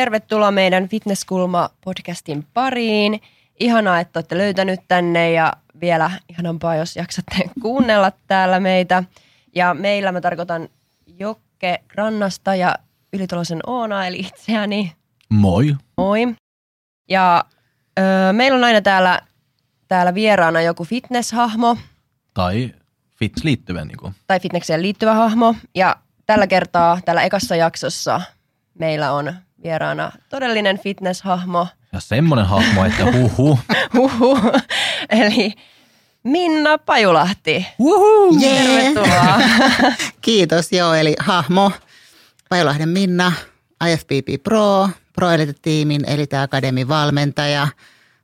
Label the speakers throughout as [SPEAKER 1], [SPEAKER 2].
[SPEAKER 1] tervetuloa meidän Fitnesskulma-podcastin pariin. Ihanaa, että olette löytänyt tänne ja vielä ihanampaa, jos jaksatte kuunnella täällä meitä. Ja meillä mä tarkoitan Jokke Rannasta ja Ylitulosen Oona, eli itseäni.
[SPEAKER 2] Moi.
[SPEAKER 1] Moi. Ja ö, meillä on aina täällä, täällä vieraana joku fitnesshahmo
[SPEAKER 2] Tai fits liittyvä niin kuin.
[SPEAKER 1] tai fitnekseen liittyvä hahmo. Ja tällä kertaa, tällä ekassa jaksossa, meillä on vieraana todellinen fitnesshahmo.
[SPEAKER 2] Ja semmonen hahmo, että huhu.
[SPEAKER 1] Huhu. Eli Minna Pajulahti.
[SPEAKER 2] Uhu.
[SPEAKER 3] Jee.
[SPEAKER 1] Tervetuloa.
[SPEAKER 3] Kiitos, joo, eli hahmo, Pajolahden Minna, IFBB Pro, Pro Elite-tiimin Elite Akademin valmentaja,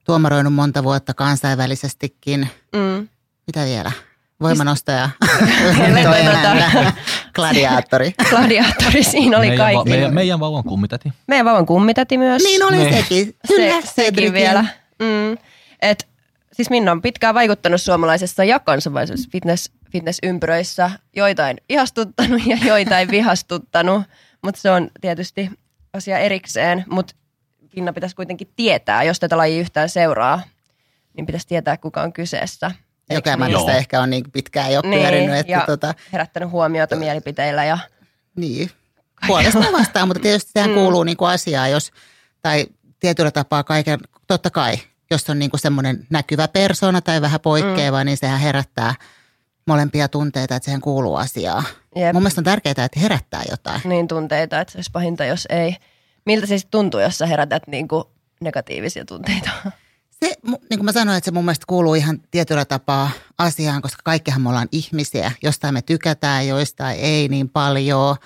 [SPEAKER 3] tuomaroinut monta vuotta kansainvälisestikin.
[SPEAKER 1] Mm.
[SPEAKER 3] Mitä vielä? Voimanostaja,
[SPEAKER 1] Lentoemäntä.
[SPEAKER 3] Gladiaattori.
[SPEAKER 1] Gladiaattori, siinä oli
[SPEAKER 2] meidän, va-
[SPEAKER 1] kaikki.
[SPEAKER 2] meidän, meidän vauvan kummitäti.
[SPEAKER 1] Meidän vauvan kummitäti myös.
[SPEAKER 3] Niin oli
[SPEAKER 2] Niin.
[SPEAKER 3] sekin. Kyllä,
[SPEAKER 1] se, sekin vielä. Mm. Et, siis Minna on pitkään vaikuttanut suomalaisessa ja kansainvälisessä fitness, fitnessympyröissä. Joitain ihastuttanut ja joitain vihastuttanut, mutta se on tietysti asia erikseen. Mutta Minna pitäisi kuitenkin tietää, jos tätä lajia yhtään seuraa, niin pitäisi tietää, kuka on kyseessä.
[SPEAKER 3] Joka
[SPEAKER 1] niin?
[SPEAKER 3] niin?
[SPEAKER 2] Joo.
[SPEAKER 3] ehkä on niin pitkään jo
[SPEAKER 1] Niin,
[SPEAKER 3] pyörinyt. Että
[SPEAKER 1] ja
[SPEAKER 3] tota,
[SPEAKER 1] herättänyt huomiota mielipiteillä ja
[SPEAKER 3] Niin, puolesta vastaan, mutta tietysti sehän
[SPEAKER 1] Mm.
[SPEAKER 3] kuuluu niin kuin asiaan, jos, tai tietyllä tapaa kaiken, totta kai, jos on niin kuin semmoinen näkyvä persona tai vähän poikkeava, mm. niin sehän herättää molempia tunteita, että siihen kuuluu asiaa.
[SPEAKER 1] Jep.
[SPEAKER 3] Mun mielestä on tärkeää, että herättää jotain.
[SPEAKER 1] niin tunteita, että se olisi pahinta, jos ei. Miltä se sitten tuntuu, jos sä herätät niinku negatiivisia tunteita?
[SPEAKER 3] Se, niin kuin mä sanoin, että se mun mielestä kuuluu ihan tietyllä tapaa asiaan, koska kaikkihan me ollaan ihmisiä. Jostain me tykätään, joistain ei niin paljon.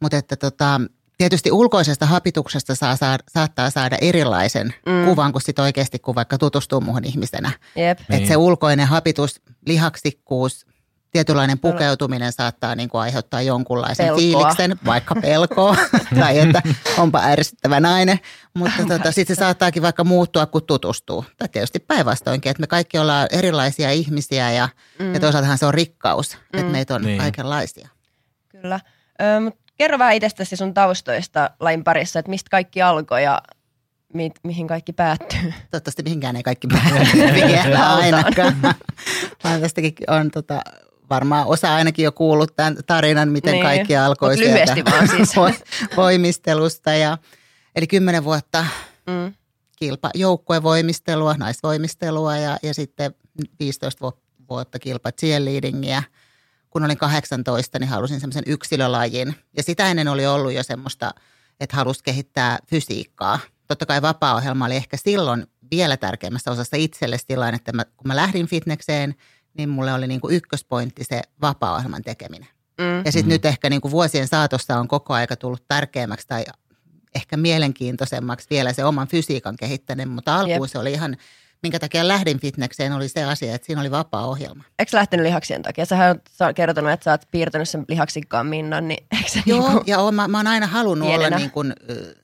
[SPEAKER 3] Mutta että tota, tietysti ulkoisesta hapituksesta saa, saa, saattaa saada erilaisen
[SPEAKER 1] Mm.
[SPEAKER 3] kuvan kuin sit oikeasti, kun vaikka tutustuu muuhun ihmisenä.
[SPEAKER 1] Jep.
[SPEAKER 3] Niin.
[SPEAKER 2] Niin.
[SPEAKER 3] Että se ulkoinen hapitus, lihaksikkuus, tietynlainen pukeutuminen saattaa niin kuin aiheuttaa jonkunlaisen
[SPEAKER 1] Pelkoa.
[SPEAKER 3] fiiliksen, vaikka pelkoa, tai että onpa ärsyttävä nainen. Mutta tota, sitten se saattaakin vaikka muuttua, kun tutustuu. Tai tietysti päinvastoinkin, että me kaikki ollaan erilaisia ihmisiä ja, mm. ja toisaaltahan se on rikkaus, mm. että meitä on
[SPEAKER 2] Niin.
[SPEAKER 3] kaikenlaisia.
[SPEAKER 1] Kyllä. Ö, mut kerro vähän itsestäsi sun taustoista lain parissa, että mistä kaikki alkoi ja mi- mihin kaikki päättyy.
[SPEAKER 3] Toivottavasti mihinkään ei kaikki pääty vielä ainakaan. Vaan tästäkin on tota, varmaan osa ainakin jo kuullut tämän tarinan, miten
[SPEAKER 1] Niin.
[SPEAKER 3] kaikki alkoi
[SPEAKER 1] Mut lyhyesti vaan siis.
[SPEAKER 3] vo- voimistelusta. Ja, eli kymmenen vuotta
[SPEAKER 1] Mm.
[SPEAKER 3] kilpa, joukkuevoimistelua, naisvoimistelua ja, ja sitten 15 vu- vuotta kilpa cheerleadingia. Kun olin 18, niin halusin semmoisen yksilölajin. Ja sitä ennen oli ollut jo semmoista, että halusi kehittää fysiikkaa. Totta kai vapaa-ohjelma oli ehkä silloin vielä tärkeämmässä osassa itselle sillä että mä, kun mä lähdin fitnekseen, niin mulle oli niin kuin ykköspointti se vapaa-ohjelman tekeminen.
[SPEAKER 1] Mm.
[SPEAKER 3] Ja sitten
[SPEAKER 2] Mm.
[SPEAKER 3] nyt ehkä niin kuin vuosien saatossa on koko aika tullut tärkeämmäksi tai ehkä mielenkiintoisemmaksi vielä se oman fysiikan kehittäminen, mutta alkuun
[SPEAKER 1] Jep.
[SPEAKER 3] se oli ihan, minkä takia lähdin fitnekseen, oli se asia, että siinä oli vapaa-ohjelma.
[SPEAKER 1] Eikö lähtenyt lihaksien takia? Sähän oot kertonut, että sä oot piirtänyt sen lihaksikkaan Minnan, niin eikö se
[SPEAKER 3] Joo,
[SPEAKER 1] niinku...
[SPEAKER 3] ja oon, mä, mä oon aina halunnut
[SPEAKER 1] Pienenä.
[SPEAKER 3] olla niin kuin,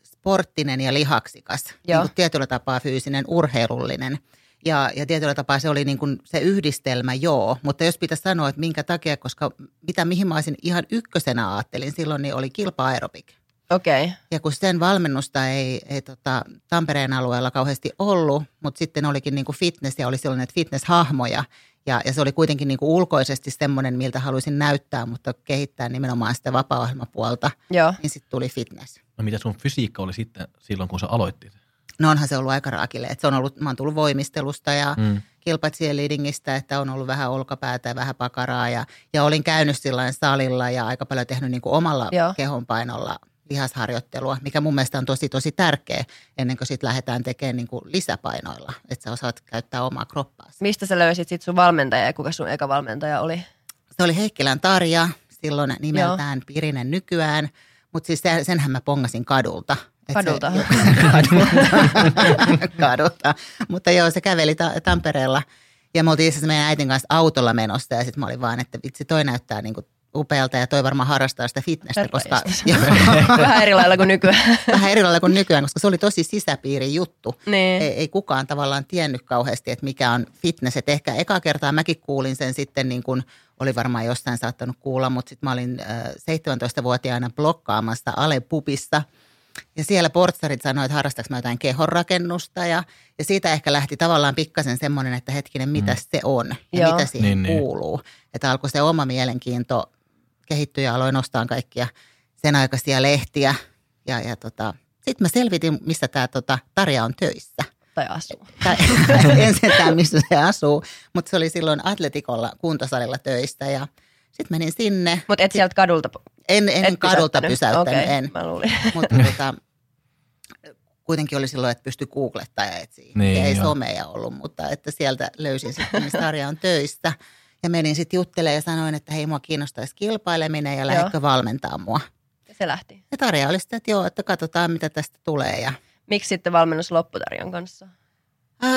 [SPEAKER 3] sporttinen ja lihaksikas,
[SPEAKER 1] Joo.
[SPEAKER 3] niin kuin tietyllä tapaa fyysinen, urheilullinen. Ja, ja tietyllä tapaa se oli niin kuin se yhdistelmä, joo. Mutta jos pitäisi sanoa, että minkä takia, koska mitä mihin mä olisin ihan ykkösenä ajattelin silloin, niin oli kilpa-aerobik.
[SPEAKER 1] Okei. Okay.
[SPEAKER 3] Ja kun sen valmennusta ei, ei tota, Tampereen alueella kauheasti ollut, mutta sitten olikin niin kuin fitness ja oli silloin näitä fitnesshahmoja. Ja, ja se oli kuitenkin niin kuin ulkoisesti semmoinen, miltä haluaisin näyttää, mutta kehittää nimenomaan sitä vapaa-ohjelmapuolta,
[SPEAKER 1] Joo.
[SPEAKER 3] niin sitten tuli fitness.
[SPEAKER 2] No mitä sun fysiikka oli sitten silloin, kun sä aloittit?
[SPEAKER 3] No onhan se ollut aika raakille. että se on ollut, mä oon tullut voimistelusta ja mm.
[SPEAKER 2] Mm.
[SPEAKER 3] kilpacheerleadingistä, että on ollut vähän olkapäätä ja vähän pakaraa. Ja, ja olin käynyt sillain salilla ja aika paljon tehnyt niin kuin omalla
[SPEAKER 1] Joo.
[SPEAKER 3] Joo. kehonpainolla lihasharjoittelua, mikä mun mielestä on tosi tosi tärkeä ennen kuin sitten lähdetään tekemään niin kuin lisäpainoilla, että sä osaat käyttää omaa kroppaasi.
[SPEAKER 1] Mistä sä löysit sit sun valmentaja ja kuka sun eka valmentaja oli?
[SPEAKER 3] Se oli Heikkilän Tarja, silloin nimeltään Pirinen nykyään, mutta siis sen- senhän mä pongasin kadulta.
[SPEAKER 1] Kadulta?
[SPEAKER 3] Se, kadulta. kadulta. Mutta joo, se käveli ta- Tampereella ja me oltiin itse meidän äitin kanssa autolla menossa ja sitten mä olin vaan, että vitsi toi näyttää niinku upealta ja toi varmaan harrastaa sitä fitnessä, koska
[SPEAKER 1] Vähän eri lailla kuin nykyään.
[SPEAKER 3] vähän eri lailla kuin nykyään, koska se oli tosi sisäpiirin juttu.
[SPEAKER 1] niin.
[SPEAKER 3] Ei, ei kukaan tavallaan tiennyt kauheasti, että mikä on fitness. Et ehkä eka kertaa mäkin kuulin sen sitten, niin kuin oli varmaan jossain saattanut kuulla, mutta sitten mä olin äh, 17-vuotiaana blokkaamassa Ale Pupissa Ja siellä portsarit sanoi, että harrastaks mä jotain kehonrakennusta ja, ja siitä ehkä lähti tavallaan pikkasen semmoinen, että hetkinen, mitä mm. se on ja
[SPEAKER 1] Joo.
[SPEAKER 3] mitä siihen
[SPEAKER 2] Niin, niin.
[SPEAKER 3] kuuluu. Että alkoi se oma mielenkiinto kehittyä ja aloin ostaa kaikkia sen aikaisia lehtiä. Ja, ja tota, sitten mä selvitin, missä tämä tota, Tarja on töissä.
[SPEAKER 1] Tai asuu.
[SPEAKER 3] Tai en sentään, missä se asuu, mutta se oli silloin Atletikolla kuntosalilla töistä ja sitten menin sinne.
[SPEAKER 1] Mutta et sieltä kadulta
[SPEAKER 3] En, en
[SPEAKER 1] et
[SPEAKER 3] kadulta
[SPEAKER 1] pysäyttänyt.
[SPEAKER 3] pysäyttänyt,
[SPEAKER 1] Okei,
[SPEAKER 3] en.
[SPEAKER 1] Mä luulin.
[SPEAKER 3] Mutta tota, kuitenkin oli silloin, että pystyi googlettaa ja etsiä.
[SPEAKER 2] Niin,
[SPEAKER 3] ja ei
[SPEAKER 2] joo.
[SPEAKER 3] someja ollut, mutta että sieltä löysin sitten, missä Tarja on töistä. Ja menin sitten juttelemaan ja sanoin, että hei, mua kiinnostaisi kilpaileminen ja lähdetkö valmentaa mua.
[SPEAKER 1] Ja se lähti.
[SPEAKER 3] Ja Tarja oli sitten, että joo, että katsotaan mitä tästä tulee. Ja
[SPEAKER 1] Miksi sitten valmennus lopputarjan kanssa?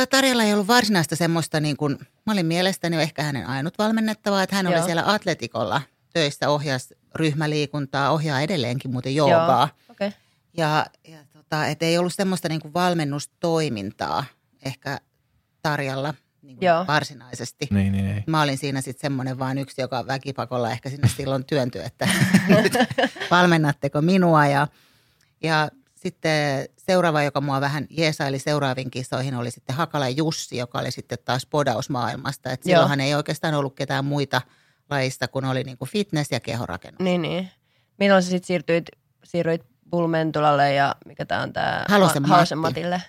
[SPEAKER 3] Tarjalla ei ollut varsinaista semmoista, niin kuin, mä olin mielestäni ehkä hänen ainut valmennettava, että hän oli
[SPEAKER 1] Joo.
[SPEAKER 3] siellä atletikolla töissä, ohjasi ryhmäliikuntaa, ohjaa edelleenkin muuten joogaa.
[SPEAKER 1] Okay.
[SPEAKER 3] Ja, ja tota, et ei ollut semmoista niin kuin valmennustoimintaa ehkä Tarjalla niin kuin
[SPEAKER 1] Joo.
[SPEAKER 3] varsinaisesti.
[SPEAKER 2] Niin, niin, ei.
[SPEAKER 3] Mä olin siinä sitten semmoinen vain yksi, joka väkipakolla ehkä sinne silloin työntyi, että nyt valmennatteko minua. Ja, ja sitten seuraava, joka mua vähän jeesaili seuraaviin kisoihin, oli sitten Hakala Jussi, joka oli sitten taas podausmaailmasta. Et
[SPEAKER 1] Joo.
[SPEAKER 3] silloinhan ei oikeastaan ollut ketään muita lajista, kun oli niin kuin fitness ja kehorakennus.
[SPEAKER 1] Niin, niin. Milloin sä sitten siirtyit, siirryit Bulmentulalle ja mikä tää on tää?
[SPEAKER 3] Halosen
[SPEAKER 1] Ma-
[SPEAKER 3] Matti.
[SPEAKER 1] Halosen Matille.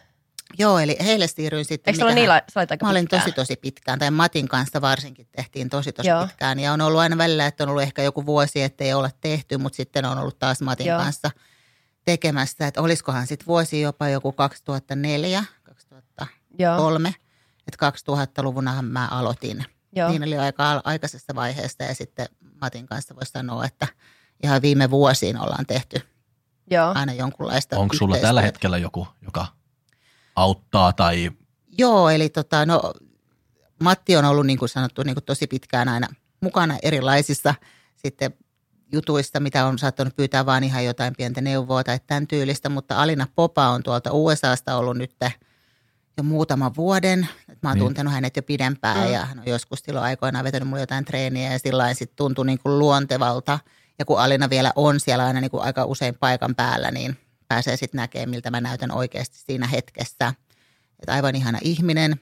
[SPEAKER 3] Joo, eli heille siirryin sitten.
[SPEAKER 1] Eikö niillä, sä olit aika
[SPEAKER 3] Mä olin
[SPEAKER 1] pitkään.
[SPEAKER 3] tosi tosi pitkään, tai Matin kanssa varsinkin tehtiin tosi tosi
[SPEAKER 1] Joo.
[SPEAKER 3] pitkään. Ja on ollut aina välillä, että on ollut ehkä joku vuosi, ettei olla tehty, mutta sitten on ollut taas Matin
[SPEAKER 1] Joo.
[SPEAKER 3] kanssa tekemässä. Että olisikohan sitten vuosi jopa joku 2004, 2003.
[SPEAKER 1] Joo,
[SPEAKER 3] Että 2000-luvunahan mä aloitin.
[SPEAKER 1] joo.
[SPEAKER 3] Niin oli aika aikaisessa vaiheessa ja sitten Matin kanssa voisi sanoa, että ihan viime vuosiin ollaan tehty
[SPEAKER 1] joo.
[SPEAKER 3] aina jonkunlaista
[SPEAKER 2] Onko sulla tällä hetkellä joku, joka auttaa tai
[SPEAKER 3] Joo, eli tota, no, Matti on ollut niin kuin sanottu niin kuin tosi pitkään aina mukana erilaisissa sitten jutuista, mitä on saattanut pyytää vaan ihan jotain pientä neuvoa tai tämän tyylistä, mutta Alina Popa on tuolta USAsta ollut nyt jo muutaman vuoden. Et Mä oon
[SPEAKER 2] Niin.
[SPEAKER 3] tuntenut hänet jo pidempään
[SPEAKER 1] Mm.
[SPEAKER 3] ja hän on joskus silloin aikoinaan vetänyt mulle jotain treeniä ja sillä sitten tuntui niin kuin luontevalta. Ja kun Alina vielä on siellä aina niin kuin aika usein paikan päällä, niin pääsee sitten näkemään, miltä mä näytän oikeasti siinä hetkessä. Että aivan ihana ihminen,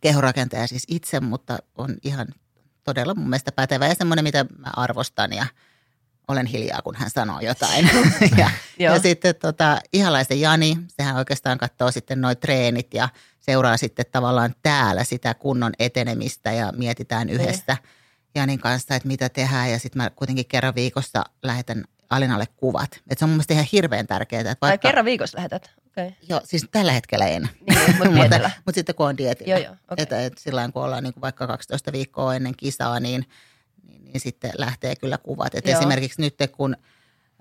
[SPEAKER 3] kehorakentaja siis itse, mutta on ihan todella mun mielestä pätevä ja semmoinen, mitä mä arvostan ja olen hiljaa, kun hän sanoo jotain. ja, ja sitten tota, ihalaisen Jani, sehän oikeastaan katsoo sitten noin treenit ja seuraa sitten tavallaan täällä sitä kunnon etenemistä ja mietitään
[SPEAKER 1] Niin.
[SPEAKER 3] yhdessä Janin kanssa, että mitä tehdään ja sitten mä kuitenkin kerran viikossa lähetän Alinalle kuvat. Et se on mun mielestä ihan hirveän tärkeää. Että
[SPEAKER 1] Ai
[SPEAKER 3] vaikka,
[SPEAKER 1] kerran viikossa lähetät? Okay.
[SPEAKER 3] Joo, siis tällä hetkellä en.
[SPEAKER 1] Niin, mutta
[SPEAKER 3] mutta,
[SPEAKER 1] dietillä.
[SPEAKER 3] mutta sitten kun on dietillä.
[SPEAKER 1] Joo, joo, okei.
[SPEAKER 3] Että, että sillä lailla, kun ollaan niin kuin vaikka 12 viikkoa ennen kisaa, niin, niin, niin sitten lähtee kyllä kuvat. Että
[SPEAKER 1] Joo.
[SPEAKER 3] esimerkiksi nyt kun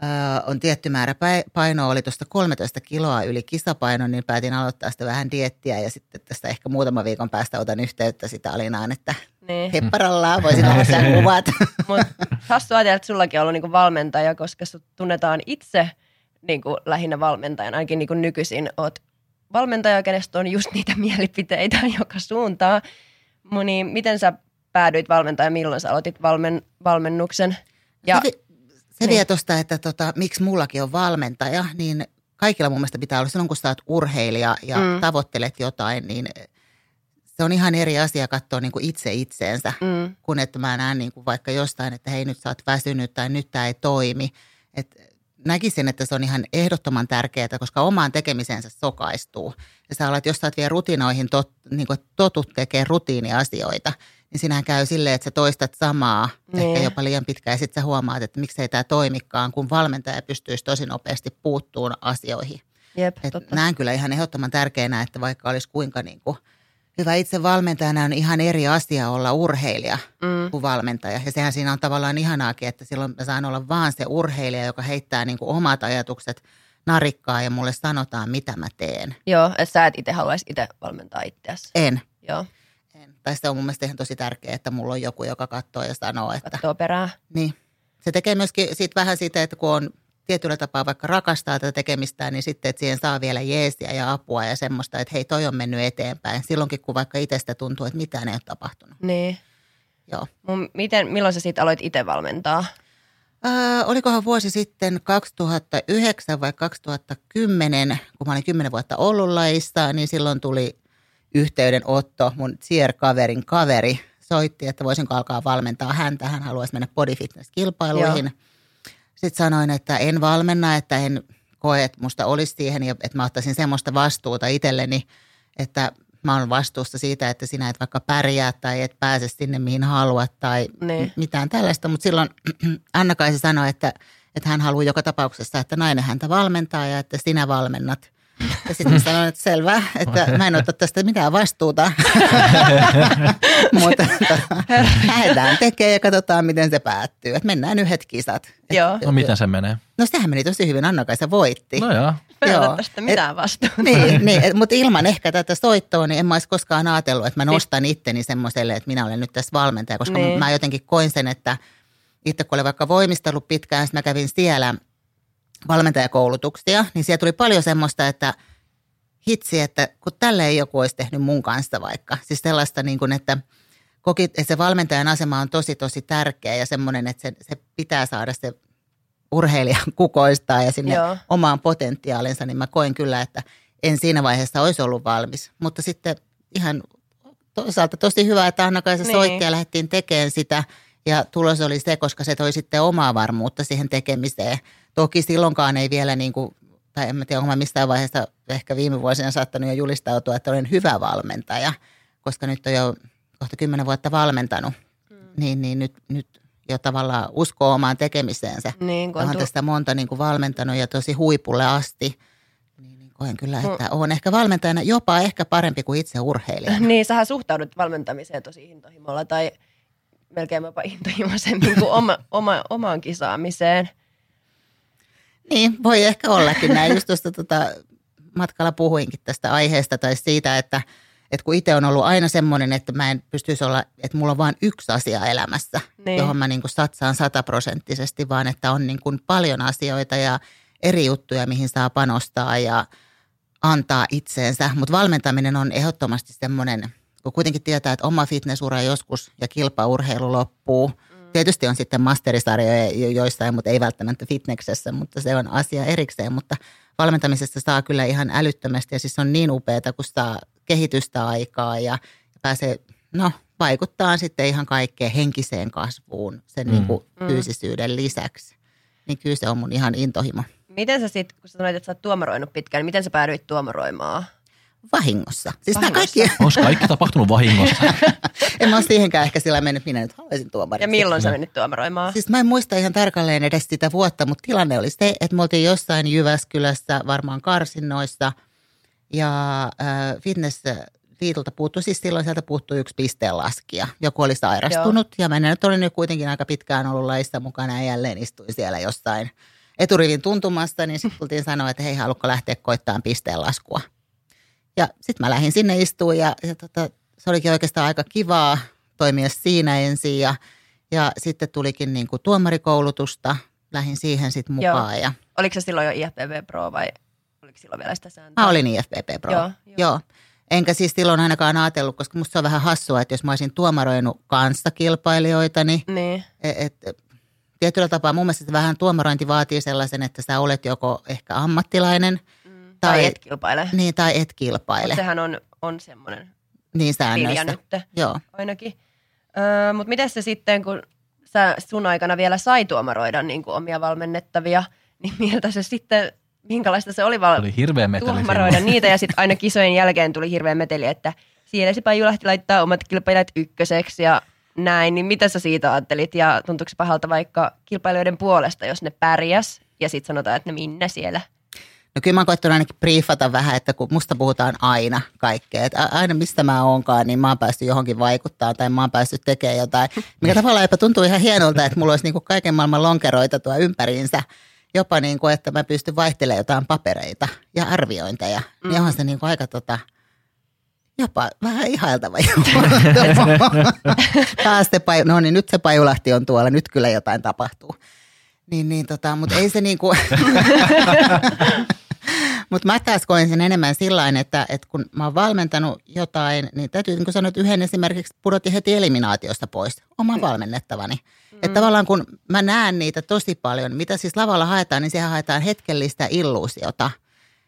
[SPEAKER 3] äh, on tietty määrä painoa, oli tuosta 13 kiloa yli kisapainon, niin päätin aloittaa sitä vähän diettiä ja sitten tästä ehkä muutama viikon päästä otan yhteyttä sitä Alinaan, että
[SPEAKER 1] Niin.
[SPEAKER 3] hepparallaan voisin ottaa kuvat.
[SPEAKER 1] Mutta hassu ajatella, että sullakin on ollut niinku valmentaja, koska sut tunnetaan itse niinku lähinnä valmentajan. Ainakin niinku nykyisin oot valmentaja, kenestä on just niitä mielipiteitä joka suuntaan. Mu- Niin miten sä päädyit valmentajan, milloin sä aloitit valmen, valmennuksen? Ja,
[SPEAKER 3] se, se
[SPEAKER 1] niin.
[SPEAKER 3] vie tuosta, että tota, miksi mullakin on valmentaja, niin kaikilla mun mielestä pitää olla, silloin kun sä oot urheilija ja
[SPEAKER 1] Mm.
[SPEAKER 3] mm. tavoittelet jotain, niin se on ihan eri asia katsoa niin kuin itse itseensä,
[SPEAKER 1] mm,
[SPEAKER 3] kun että mä näen niin kuin vaikka jostain, että hei nyt sä oot väsynyt tai nyt tämä ei toimi. Et näkisin, että se on ihan ehdottoman tärkeää, koska omaan tekemisensä sokaistuu. Ja sä alat, jos sä oot vielä rutinoihin tot, niin kuin totut tekemään rutiiniasioita, niin sinähän käy silleen, että sä toistat samaa,
[SPEAKER 1] Niin.
[SPEAKER 3] ehkä jopa liian pitkään, ja sitten sä huomaat, että miksei tämä toimikaan, kun valmentaja pystyisi tosi nopeasti puuttuun asioihin.
[SPEAKER 1] jep,
[SPEAKER 3] näen kyllä ihan ehdottoman tärkeänä, että vaikka olisi kuinka niin kuin hyvä itse valmentajana, on ihan eri asia olla urheilija
[SPEAKER 1] Mm,
[SPEAKER 3] kuin valmentaja. Ja sehän siinä on tavallaan ihanaakin, että silloin mä saan olla vaan se urheilija, joka heittää niin kuin omat ajatukset narikkaa ja mulle sanotaan, mitä mä teen.
[SPEAKER 1] joo, että sä et itse haluaisi itse valmentaa itseäsi.
[SPEAKER 3] En.
[SPEAKER 1] Joo,
[SPEAKER 3] en. Tai se on mun mielestä ihan tosi tärkeää, että mulla on joku, joka katsoo ja sanoo, että
[SPEAKER 1] katsoo perää.
[SPEAKER 3] niin. Se tekee myöskin siitä vähän siitä, että kun on tietyllä tapaa vaikka rakastaa tätä tekemistä, niin sitten, että siihen saa vielä jeesiä ja apua ja semmoista, että hei, toi on mennyt eteenpäin. Silloinkin, kun vaikka itsestä tuntuu, että mitään ei ole tapahtunut.
[SPEAKER 1] Niin.
[SPEAKER 3] Joo.
[SPEAKER 1] Mun, miten, milloin sä sitten aloit itse valmentaa?
[SPEAKER 3] Äh, olikohan vuosi sitten 2009 vai 2010, kun mä olin 10 vuotta ollut lajissa, niin silloin tuli yhteydenotto. Mun tier-kaverin kaveri soitti, että voisinko alkaa valmentaa häntä. Hän haluaisi mennä body fitness-kilpailuihin. Sitten sanoin, että en valmenna, että en koe, että musta olisi siihen ja että mä ottaisin semmoista vastuuta itselleni, että mä oon vastuussa siitä, että sinä et vaikka pärjää tai et pääse sinne mihin haluat tai
[SPEAKER 1] Niin.
[SPEAKER 3] mitään tällaista. Mutta silloin Anna-Kaisa sanoi, että, että hän haluaa joka tapauksessa, että nainen häntä valmentaa ja että sinä valmennat. Ja sitten mä sanoin, että selvä, että mä en ota tästä mitään vastuuta. Mutta lähdetään tekemään ja katsotaan, miten se päättyy. Että mennään yhdet kisat. Et-
[SPEAKER 1] Joo.
[SPEAKER 2] No miten se menee?
[SPEAKER 3] No sehän meni tosi hyvin, Anna-Kaisa voitti.
[SPEAKER 2] No joo.
[SPEAKER 3] Joo.
[SPEAKER 1] tästä mitään vastuuta.
[SPEAKER 3] Niin, niin et- mutta ilman ehkä tätä soittoa, niin en mä olisi koskaan ajatellut, että mä nostan itteni semmoiselle, että minä olen nyt tässä valmentaja, koska
[SPEAKER 1] Niin.
[SPEAKER 3] niin. mä jotenkin koin sen, että itse kun olen vaikka voimistellut pitkään, sitten mä kävin siellä valmentajakoulutuksia, niin siellä tuli paljon semmoista, että hitsi, että kun tälle ei joku olisi tehnyt mun kanssa vaikka. Siis sellaista niin kuin, että koki, että se valmentajan asema on tosi tosi tärkeä ja semmoinen, että se, se pitää saada se urheilija kukoistaa ja sinne
[SPEAKER 1] Joo.
[SPEAKER 3] Omaan potentiaalinsa, niin mä koen kyllä, että en siinä vaiheessa olisi ollut valmis. Mutta sitten ihan toisaalta tosi hyvä, että Anna-Kaisa
[SPEAKER 1] Niin.
[SPEAKER 3] niin. soitti ja lähdettiin tekemään sitä. Ja tulos oli se, koska se toi sitten omaa varmuutta siihen tekemiseen. Toki silloinkaan ei vielä niin kuin, tai en mä tiedä, onko mä missään vaiheessa ehkä viime vuosina saattanut jo julistautua, että olen hyvä valmentaja, koska nyt on jo kohta kymmenen vuotta valmentanut. Mm. Niin, niin nyt, nyt jo tavallaan uskoo omaan tekemiseensä.
[SPEAKER 1] Niin, kun on
[SPEAKER 3] olen
[SPEAKER 1] tullut-
[SPEAKER 3] tästä monta niin kuin valmentanut ja tosi huipulle asti. Niin, niin koen kyllä, että olen ehkä valmentajana jopa ehkä parempi kuin itse urheilija.
[SPEAKER 1] Niin, sähän suhtaudut valmentamiseen tosi intohimolla tai melkein jopa intohimoisemmin kuin oma, oma, omaan kisaamiseen.
[SPEAKER 3] Niin, voi ehkä ollakin näin. Just tuosta tota, matkalla puhuinkin tästä aiheesta tai siitä, että, että kun itse on ollut aina semmoinen, että mä en pystyisi olla, että mulla on vain yksi asia elämässä,
[SPEAKER 1] Niin.
[SPEAKER 3] johon mä niin kuin satsaan sataprosenttisesti, vaan että on niin kuin paljon asioita ja eri juttuja, mihin saa panostaa ja antaa itseensä. Mutta valmentaminen on ehdottomasti semmoinen, kun kuitenkin tietää, että oma fitnessura joskus ja kilpaurheilu loppuu. Tietysti on sitten masterisarjoja jo- joissain, mutta ei välttämättä fitneksessä, mutta se on asia erikseen. Mutta valmentamisesta saa kyllä ihan älyttömästi ja siis on niin upeaa, kun saa kehitystä aikaa ja pääsee, no vaikuttaa sitten ihan kaikkeen henkiseen kasvuun sen mm. niin kuin fyysisyyden lisäksi. Niin kyllä se on mun ihan intohimo.
[SPEAKER 1] Miten sä sitten, kun sä sanoit, että sä oot tuomaroinut pitkään, niin miten sä päädyit tuomaroimaan?
[SPEAKER 3] Vahingossa. Siis nämä
[SPEAKER 1] Vahingossa.
[SPEAKER 3] kaikki,
[SPEAKER 2] Onko kaikki tapahtunut vahingossa?
[SPEAKER 3] en mä ole siihenkään ehkä sillä mennyt, minä nyt haluaisin tuomariksi.
[SPEAKER 1] Ja milloin sä menit tuomaroimaan?
[SPEAKER 3] Siis mä en muista ihan tarkalleen edes sitä vuotta, mutta tilanne oli se, että me oltiin jossain Jyväskylässä, varmaan karsinnoissa, ja äh, fitness liitolta puuttui, siis silloin sieltä puuttui yksi pisteenlaskija. Joku oli sairastunut ja mä nyt olin jo kuitenkin aika pitkään ollut laissa mukana ja jälleen istuin siellä jossain eturivin tuntumassa, niin sitten tultiin sanoa, että hei, haluatko lähteä koittamaan pisteenlaskua. Ja sitten mä lähdin sinne istuun ja, ja tota, se olikin oikeastaan aika kivaa toimia siinä ensin ja, ja sitten tulikin niin kuin tuomarikoulutusta, lähdin siihen sitten
[SPEAKER 1] Joo.
[SPEAKER 3] mukaan ja
[SPEAKER 1] Oliko se silloin jo IFBB Pro vai oliko silloin vielä sitä sääntöä?
[SPEAKER 3] Mä olin IFBB Pro.
[SPEAKER 1] Joo,
[SPEAKER 3] Joo,
[SPEAKER 1] joo.
[SPEAKER 3] joo. Enkä siis silloin ainakaan ajatellut, koska musta se on vähän hassua, että jos mä olisin tuomaroinut kanssa kilpailijoita, niin
[SPEAKER 1] Niin,
[SPEAKER 3] et, et, tietyllä tapaa mun mielestä vähän tuomarointi vaatii sellaisen, että sä olet joko ehkä ammattilainen
[SPEAKER 1] mm. Tai,
[SPEAKER 3] Tai-
[SPEAKER 1] et kilpaile.
[SPEAKER 3] niin, tai et
[SPEAKER 1] Mutta
[SPEAKER 3] kilpaile
[SPEAKER 1] sehän on, on semmoinen
[SPEAKER 3] niin
[SPEAKER 1] linja nyt
[SPEAKER 3] Joo.
[SPEAKER 1] ainakin. Öö, Mutta miten se sitten, kun sä sun aikana vielä sai tuomaroida niin kuin omia valmennettavia, niin miltä se sitten, minkälaista se oli val-
[SPEAKER 2] Oli hirveä meteli
[SPEAKER 1] tuomaroida niitä ja sitten aina kisojen jälkeen tuli hirveä meteli, että siellä se Päijulahti laittaa omat kilpailijat ykköseksi ja näin, niin mitä sä siitä ajattelit ja tuntuuko se pahalta vaikka kilpailijoiden puolesta, jos ne pärjäs ja sitten sanotaan, että ne minne siellä?
[SPEAKER 3] No kyllä mä oon koettanut ainakin briefata vähän, että kun musta puhutaan aina kaikkea, että aina mistä mä oonkaan, niin mä oon päässyt johonkin vaikuttaa tai mä oon päässyt tekemään jotain, mikä tavallaan jopa tuntuu ihan hienolta, että mulla olisi niin kuin kaiken maailman lonkeroita tuo ympäriinsä, jopa niin kuin, että mä pystyn vaihtelemaan jotain papereita ja arviointeja, mm. niin onhan se niin kuin aika tota, jopa vähän ihailtava juttu. Taas se paju, no niin nyt se pajulahti on tuolla, nyt kyllä jotain tapahtuu. Niin, niin tota, mutta ei se niin kuin, mutta mä taas koen sen enemmän sillä että, että kun mä oon valmentanut jotain, niin täytyy niin kuin sanoa, että yhden esimerkiksi pudotti heti eliminaatiosta pois, oman valmennettavani. Että tavallaan kun mä näen niitä tosi paljon, mitä siis lavalla haetaan, niin sehän haetaan hetkellistä illuusiota.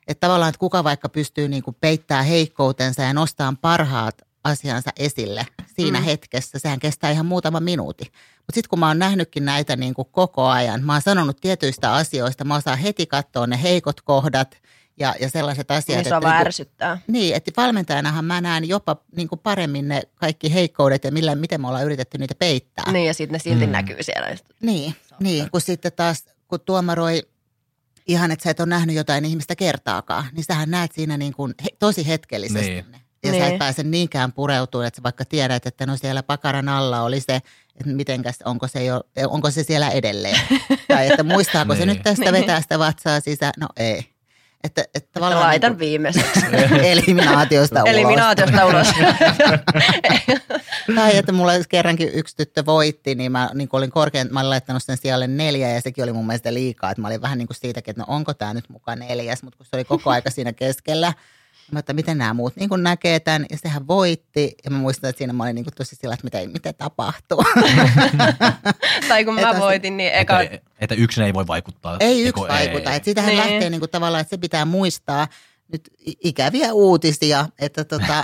[SPEAKER 3] Että tavallaan, että kuka vaikka pystyy niin kuin peittää heikkoutensa ja nostamaan parhaat asiansa esille siinä mm. hetkessä, sehän kestää ihan muutama minuutti. Mutta sitten kun mä oon nähnytkin näitä niin kuin koko ajan, mä oon sanonut tietyistä asioista, mä osaan heti katsoa ne heikot kohdat ja, ja sellaiset asiat.
[SPEAKER 1] Niin se on
[SPEAKER 3] että
[SPEAKER 1] vaan
[SPEAKER 3] niin
[SPEAKER 1] ärsyttää.
[SPEAKER 3] niin, että valmentajanahan mä näen jopa niin kuin paremmin ne kaikki heikkoudet ja millä, miten me ollaan yritetty niitä peittää.
[SPEAKER 1] Niin ja sitten ne silti
[SPEAKER 2] Mm.
[SPEAKER 1] näkyy siellä.
[SPEAKER 3] Niin, niin, kun sitten taas, kun tuomaroi ihan, että sä et ole nähnyt jotain ihmistä kertaakaan, niin sähän näet siinä niin kuin he, tosi hetkellisesti
[SPEAKER 2] Niin.
[SPEAKER 3] ne. Ja niin. sä et
[SPEAKER 1] Niin.
[SPEAKER 3] pääse niinkään pureutumaan, että sä vaikka tiedät, että no siellä pakaran alla oli se, että mitenkäs, onko se, jo, onko se siellä edelleen. tai että muistaako se
[SPEAKER 2] Niin.
[SPEAKER 3] nyt tästä vetää sitä vatsaa sisään. No ei. Että, että tavallaan
[SPEAKER 1] laitan
[SPEAKER 3] niin
[SPEAKER 1] viimeiseksi.
[SPEAKER 3] kuin eliminaatiosta ulos.
[SPEAKER 1] Eliminaatiosta ulos.
[SPEAKER 3] Tai että mulla kerrankin yksi tyttö voitti, niin mä niin olin korkein, mä olin laittanut sen sijalle neljä ja sekin oli mun mielestä liikaa. Että mä olin vähän niin kuin siitäkin, että no onko tämä nyt mukaan neljäs, mutta kun se oli koko aika siinä keskellä. Mä että miten nämä muut niin näkee tämän ja sehän voitti. Ja mä muistan, että siinä mä olin niin kuin tosi sillä, että mitä, mitä tapahtuu.
[SPEAKER 1] tai kun mä
[SPEAKER 3] se-
[SPEAKER 1] voitin, niin eka...
[SPEAKER 2] Että, että yksin ei voi vaikuttaa.
[SPEAKER 3] ei yksi
[SPEAKER 2] Eiku-
[SPEAKER 3] vaikuta.
[SPEAKER 2] ei.
[SPEAKER 3] Että sitähän
[SPEAKER 1] Niin.
[SPEAKER 3] lähtee niin kuin tavallaan, että se pitää muistaa nyt ikäviä uutisia, että tota,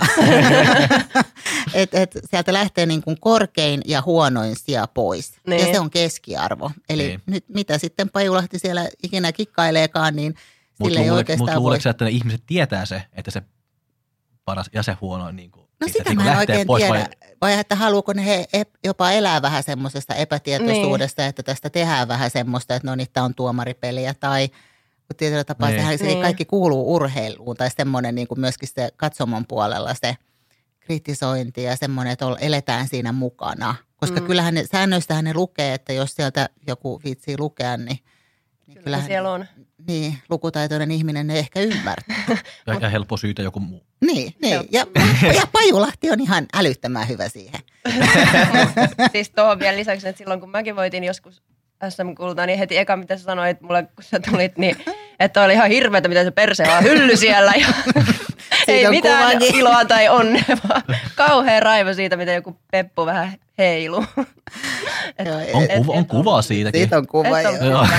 [SPEAKER 3] et, et sieltä lähtee niin kuin korkein ja huonoin sija pois.
[SPEAKER 1] Niin.
[SPEAKER 3] Ja se on keskiarvo. Eli
[SPEAKER 2] Niin.
[SPEAKER 3] nyt mitä sitten Pajulahti siellä ikinä kikkaileekaan, niin
[SPEAKER 2] Mutta
[SPEAKER 3] sille ei
[SPEAKER 2] luule, mut
[SPEAKER 3] voi.
[SPEAKER 2] luuleeko sä, että ne ihmiset tietää se, että se paras ja se huono on niin kuin,
[SPEAKER 3] No
[SPEAKER 2] että
[SPEAKER 3] sitä
[SPEAKER 2] niin
[SPEAKER 3] mä en
[SPEAKER 2] lähtee
[SPEAKER 3] oikein
[SPEAKER 2] pois
[SPEAKER 3] tiedä.
[SPEAKER 2] vai-
[SPEAKER 3] Vai että haluuko ne he jopa elää vähän semmoisesta epätietoisuudesta, että tästä tehdään vähän semmoista, että no niin, tämä on tuomaripeliä tai kun tietyllä tapaa
[SPEAKER 2] Niin.
[SPEAKER 3] sehän se
[SPEAKER 1] Niin.
[SPEAKER 3] kaikki kuuluu urheiluun tai semmoinen niin kuin myöskin se katsomon puolella se kritisointi ja semmoinen, että eletään siinä mukana. Koska
[SPEAKER 1] Mm.
[SPEAKER 3] kyllähän ne, säännöistähän ne lukee, että jos sieltä joku viitsii lukea, niin, niin
[SPEAKER 1] Kyllä siellä on.
[SPEAKER 3] niin, lukutaitoinen ihminen ne ehkä ymmärtää.
[SPEAKER 2] ja, ja helppo syytä joku muu.
[SPEAKER 3] niin, niin. Ja, ja Pajulahti on ihan älyttömän hyvä siihen.
[SPEAKER 1] siis tuohon vielä lisäksi, että silloin kun mäkin voitin joskus SM-kultaa, niin heti eka mitä sä sanoit mulle, kun sä tulit, niin että oli ihan hirveätä, mitä se perse vaan hylly siellä. Ja ei
[SPEAKER 3] on
[SPEAKER 1] mitään
[SPEAKER 3] kuvakin.
[SPEAKER 1] iloa tai onnea, vaan kauhean raivo siitä, miten joku peppu vähän heilu.
[SPEAKER 3] Joo,
[SPEAKER 2] On,
[SPEAKER 1] et-
[SPEAKER 2] kuva, on
[SPEAKER 1] et-
[SPEAKER 2] kuvaa siitäkin.
[SPEAKER 3] Siitä on kuva.
[SPEAKER 1] Et on
[SPEAKER 2] Joo.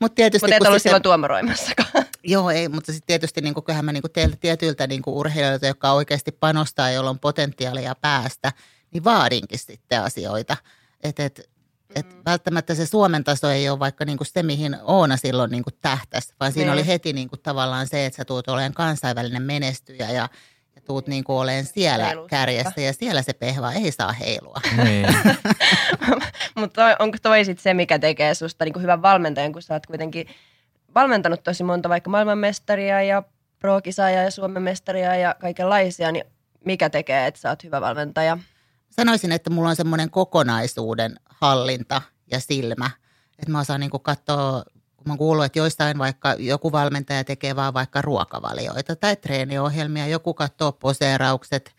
[SPEAKER 3] Mutta tietysti,
[SPEAKER 1] Mutta et
[SPEAKER 3] kun
[SPEAKER 1] ollut
[SPEAKER 3] sitten-
[SPEAKER 1] silloin tuomaroimassakaan.
[SPEAKER 3] Joo, ei, mutta sitten tietysti niin kyllähän mä niin teiltä tietyiltä niin urheilijoilta, jotka oikeasti panostaa, jolla on potentiaalia päästä, niin vaadinkin sitten asioita. Et, et, et
[SPEAKER 1] Mm.
[SPEAKER 3] välttämättä se Suomen taso ei ole vaikka niin se, mihin Oona silloin niin tähtäsi, vaan siinä
[SPEAKER 1] Niin.
[SPEAKER 3] oli heti niin tavallaan se, että sä tuut olemaan kansainvälinen menestyjä ja, ja tuut niin olemaan siellä
[SPEAKER 1] Heilusta.
[SPEAKER 3] kärjessä ja siellä se pehva ei saa heilua.
[SPEAKER 2] Niin.
[SPEAKER 1] Mutta onko toi sit se, mikä tekee susta niin hyvän valmentajan, kun sä oot kuitenkin valmentanut tosi monta vaikka maailmanmestaria ja pro ja Suomen mestaria ja kaikenlaisia, niin mikä tekee, että sä oot hyvä valmentaja?
[SPEAKER 3] sanoisin, että mulla on semmoinen kokonaisuuden hallinta ja silmä. Että mä osaan niin katsoa, kun mä kuullut, että joistain vaikka joku valmentaja tekee vaan vaikka ruokavalioita tai treeniohjelmia, joku katsoo poseeraukset,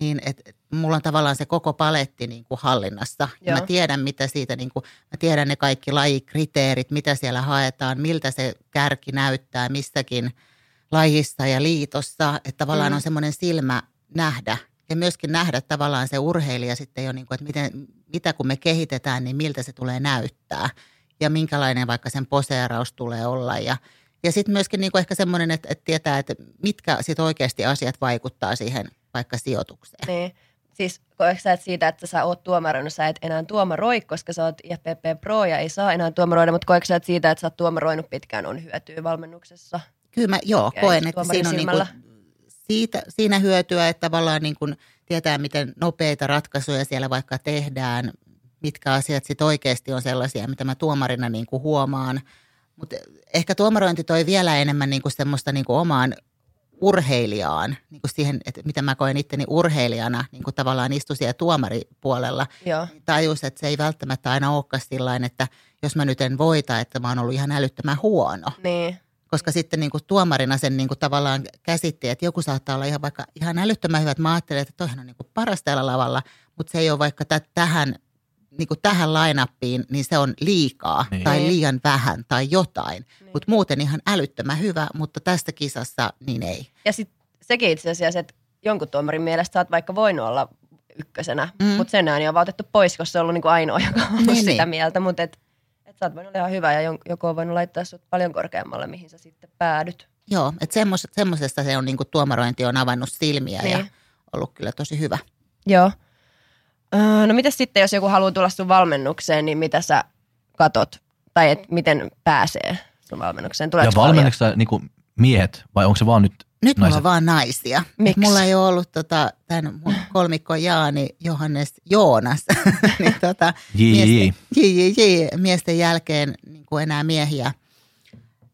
[SPEAKER 3] niin että et mulla on tavallaan se koko paletti niin kuin hallinnassa. Ja
[SPEAKER 1] Joo.
[SPEAKER 3] mä tiedän, mitä siitä, niin kuin, mä tiedän ne kaikki lajikriteerit, mitä siellä haetaan, miltä se kärki näyttää missäkin lajissa ja liitossa. Että tavallaan
[SPEAKER 1] Mm.
[SPEAKER 3] on semmoinen silmä nähdä ja myöskin nähdä tavallaan se urheilija sitten jo, niin kuin, että miten, mitä kun me kehitetään, niin miltä se tulee näyttää ja minkälainen vaikka sen poseeraus tulee olla ja ja sitten myöskin niin kuin ehkä semmoinen, että, että tietää, että mitkä sit oikeasti asiat vaikuttaa siihen vaikka sijoitukseen.
[SPEAKER 1] Niin. Siis koetko sä, että siitä, että sä oot tuomaroinut, sä et enää tuomaroi, koska sä oot IFPP Pro ja ei saa enää tuomaroida, mutta koetko sä, että siitä, että sä oot tuomaroinut pitkään, on hyötyä valmennuksessa?
[SPEAKER 3] Kyllä mä joo,
[SPEAKER 1] Okei,
[SPEAKER 3] koen, että siinä on niin kuin, siitä, siinä hyötyä, että tavallaan niin kuin tietää, miten nopeita ratkaisuja siellä vaikka tehdään, mitkä asiat sitten oikeasti on sellaisia, mitä mä tuomarina niin kuin huomaan. Mutta ehkä tuomarointi toi vielä enemmän niin kuin semmoista niin kuin omaan urheilijaan, niin kuin siihen, että mitä mä koen itteni urheilijana, niin kuin tavallaan istu siellä tuomaripuolella,
[SPEAKER 1] Joo.
[SPEAKER 3] tajus, että se ei välttämättä aina olekaan sillä että jos mä nyt en voita, että mä oon ollut ihan älyttömän huono.
[SPEAKER 1] Niin.
[SPEAKER 3] Koska sitten niin kuin tuomarina sen niin kuin tavallaan käsitti, että joku saattaa olla ihan vaikka ihan älyttömän hyvä, että mä ajattelen, että toihan on niin kuin paras täällä lavalla, mutta se ei ole vaikka tä- tähän, niin kuin tähän lainappiin, niin se on liikaa
[SPEAKER 2] Niin.
[SPEAKER 3] tai
[SPEAKER 1] Niin.
[SPEAKER 3] liian vähän tai jotain.
[SPEAKER 1] Niin.
[SPEAKER 3] Mutta muuten ihan älyttömän hyvä, mutta tästä kisassa niin ei.
[SPEAKER 1] Ja sitten sekin itse asiassa, että jonkun tuomarin mielestä sä oot vaikka voinut olla ykkösenä.
[SPEAKER 3] Mm.
[SPEAKER 1] Mutta sen ääni on vaan otettu pois, koska se on ollut niinku ainoa, joka on ollut
[SPEAKER 3] Niin,
[SPEAKER 1] sitä
[SPEAKER 3] niin.
[SPEAKER 1] mieltä. Mutta et sä oot voinut olla ihan hyvä ja joku on voinut laittaa sut paljon korkeammalle, mihin sä sitten päädyt.
[SPEAKER 3] Joo, että semmos, semmoisesta se on niin kuin tuomarointi on avannut silmiä ja
[SPEAKER 1] Niin.
[SPEAKER 3] ollut kyllä tosi hyvä.
[SPEAKER 1] Joo. Öö, no mitä sitten, jos joku haluaa tulla sun valmennukseen, niin mitä sä katot? Tai et miten pääsee sun valmennukseen?
[SPEAKER 2] Ja
[SPEAKER 1] Tuleeko paljon?
[SPEAKER 2] valmenneeko niinku miehet vai onko se vaan nyt
[SPEAKER 3] Nyt mulla
[SPEAKER 2] naiset?
[SPEAKER 3] on vaan naisia.
[SPEAKER 1] Miksi?
[SPEAKER 3] Mulla ei ole ollut tota, tämän mun kolmikko Jaani, Johannes, Joonas. niin tota. JJJ, miesten jälkeen niin kuin enää miehiä.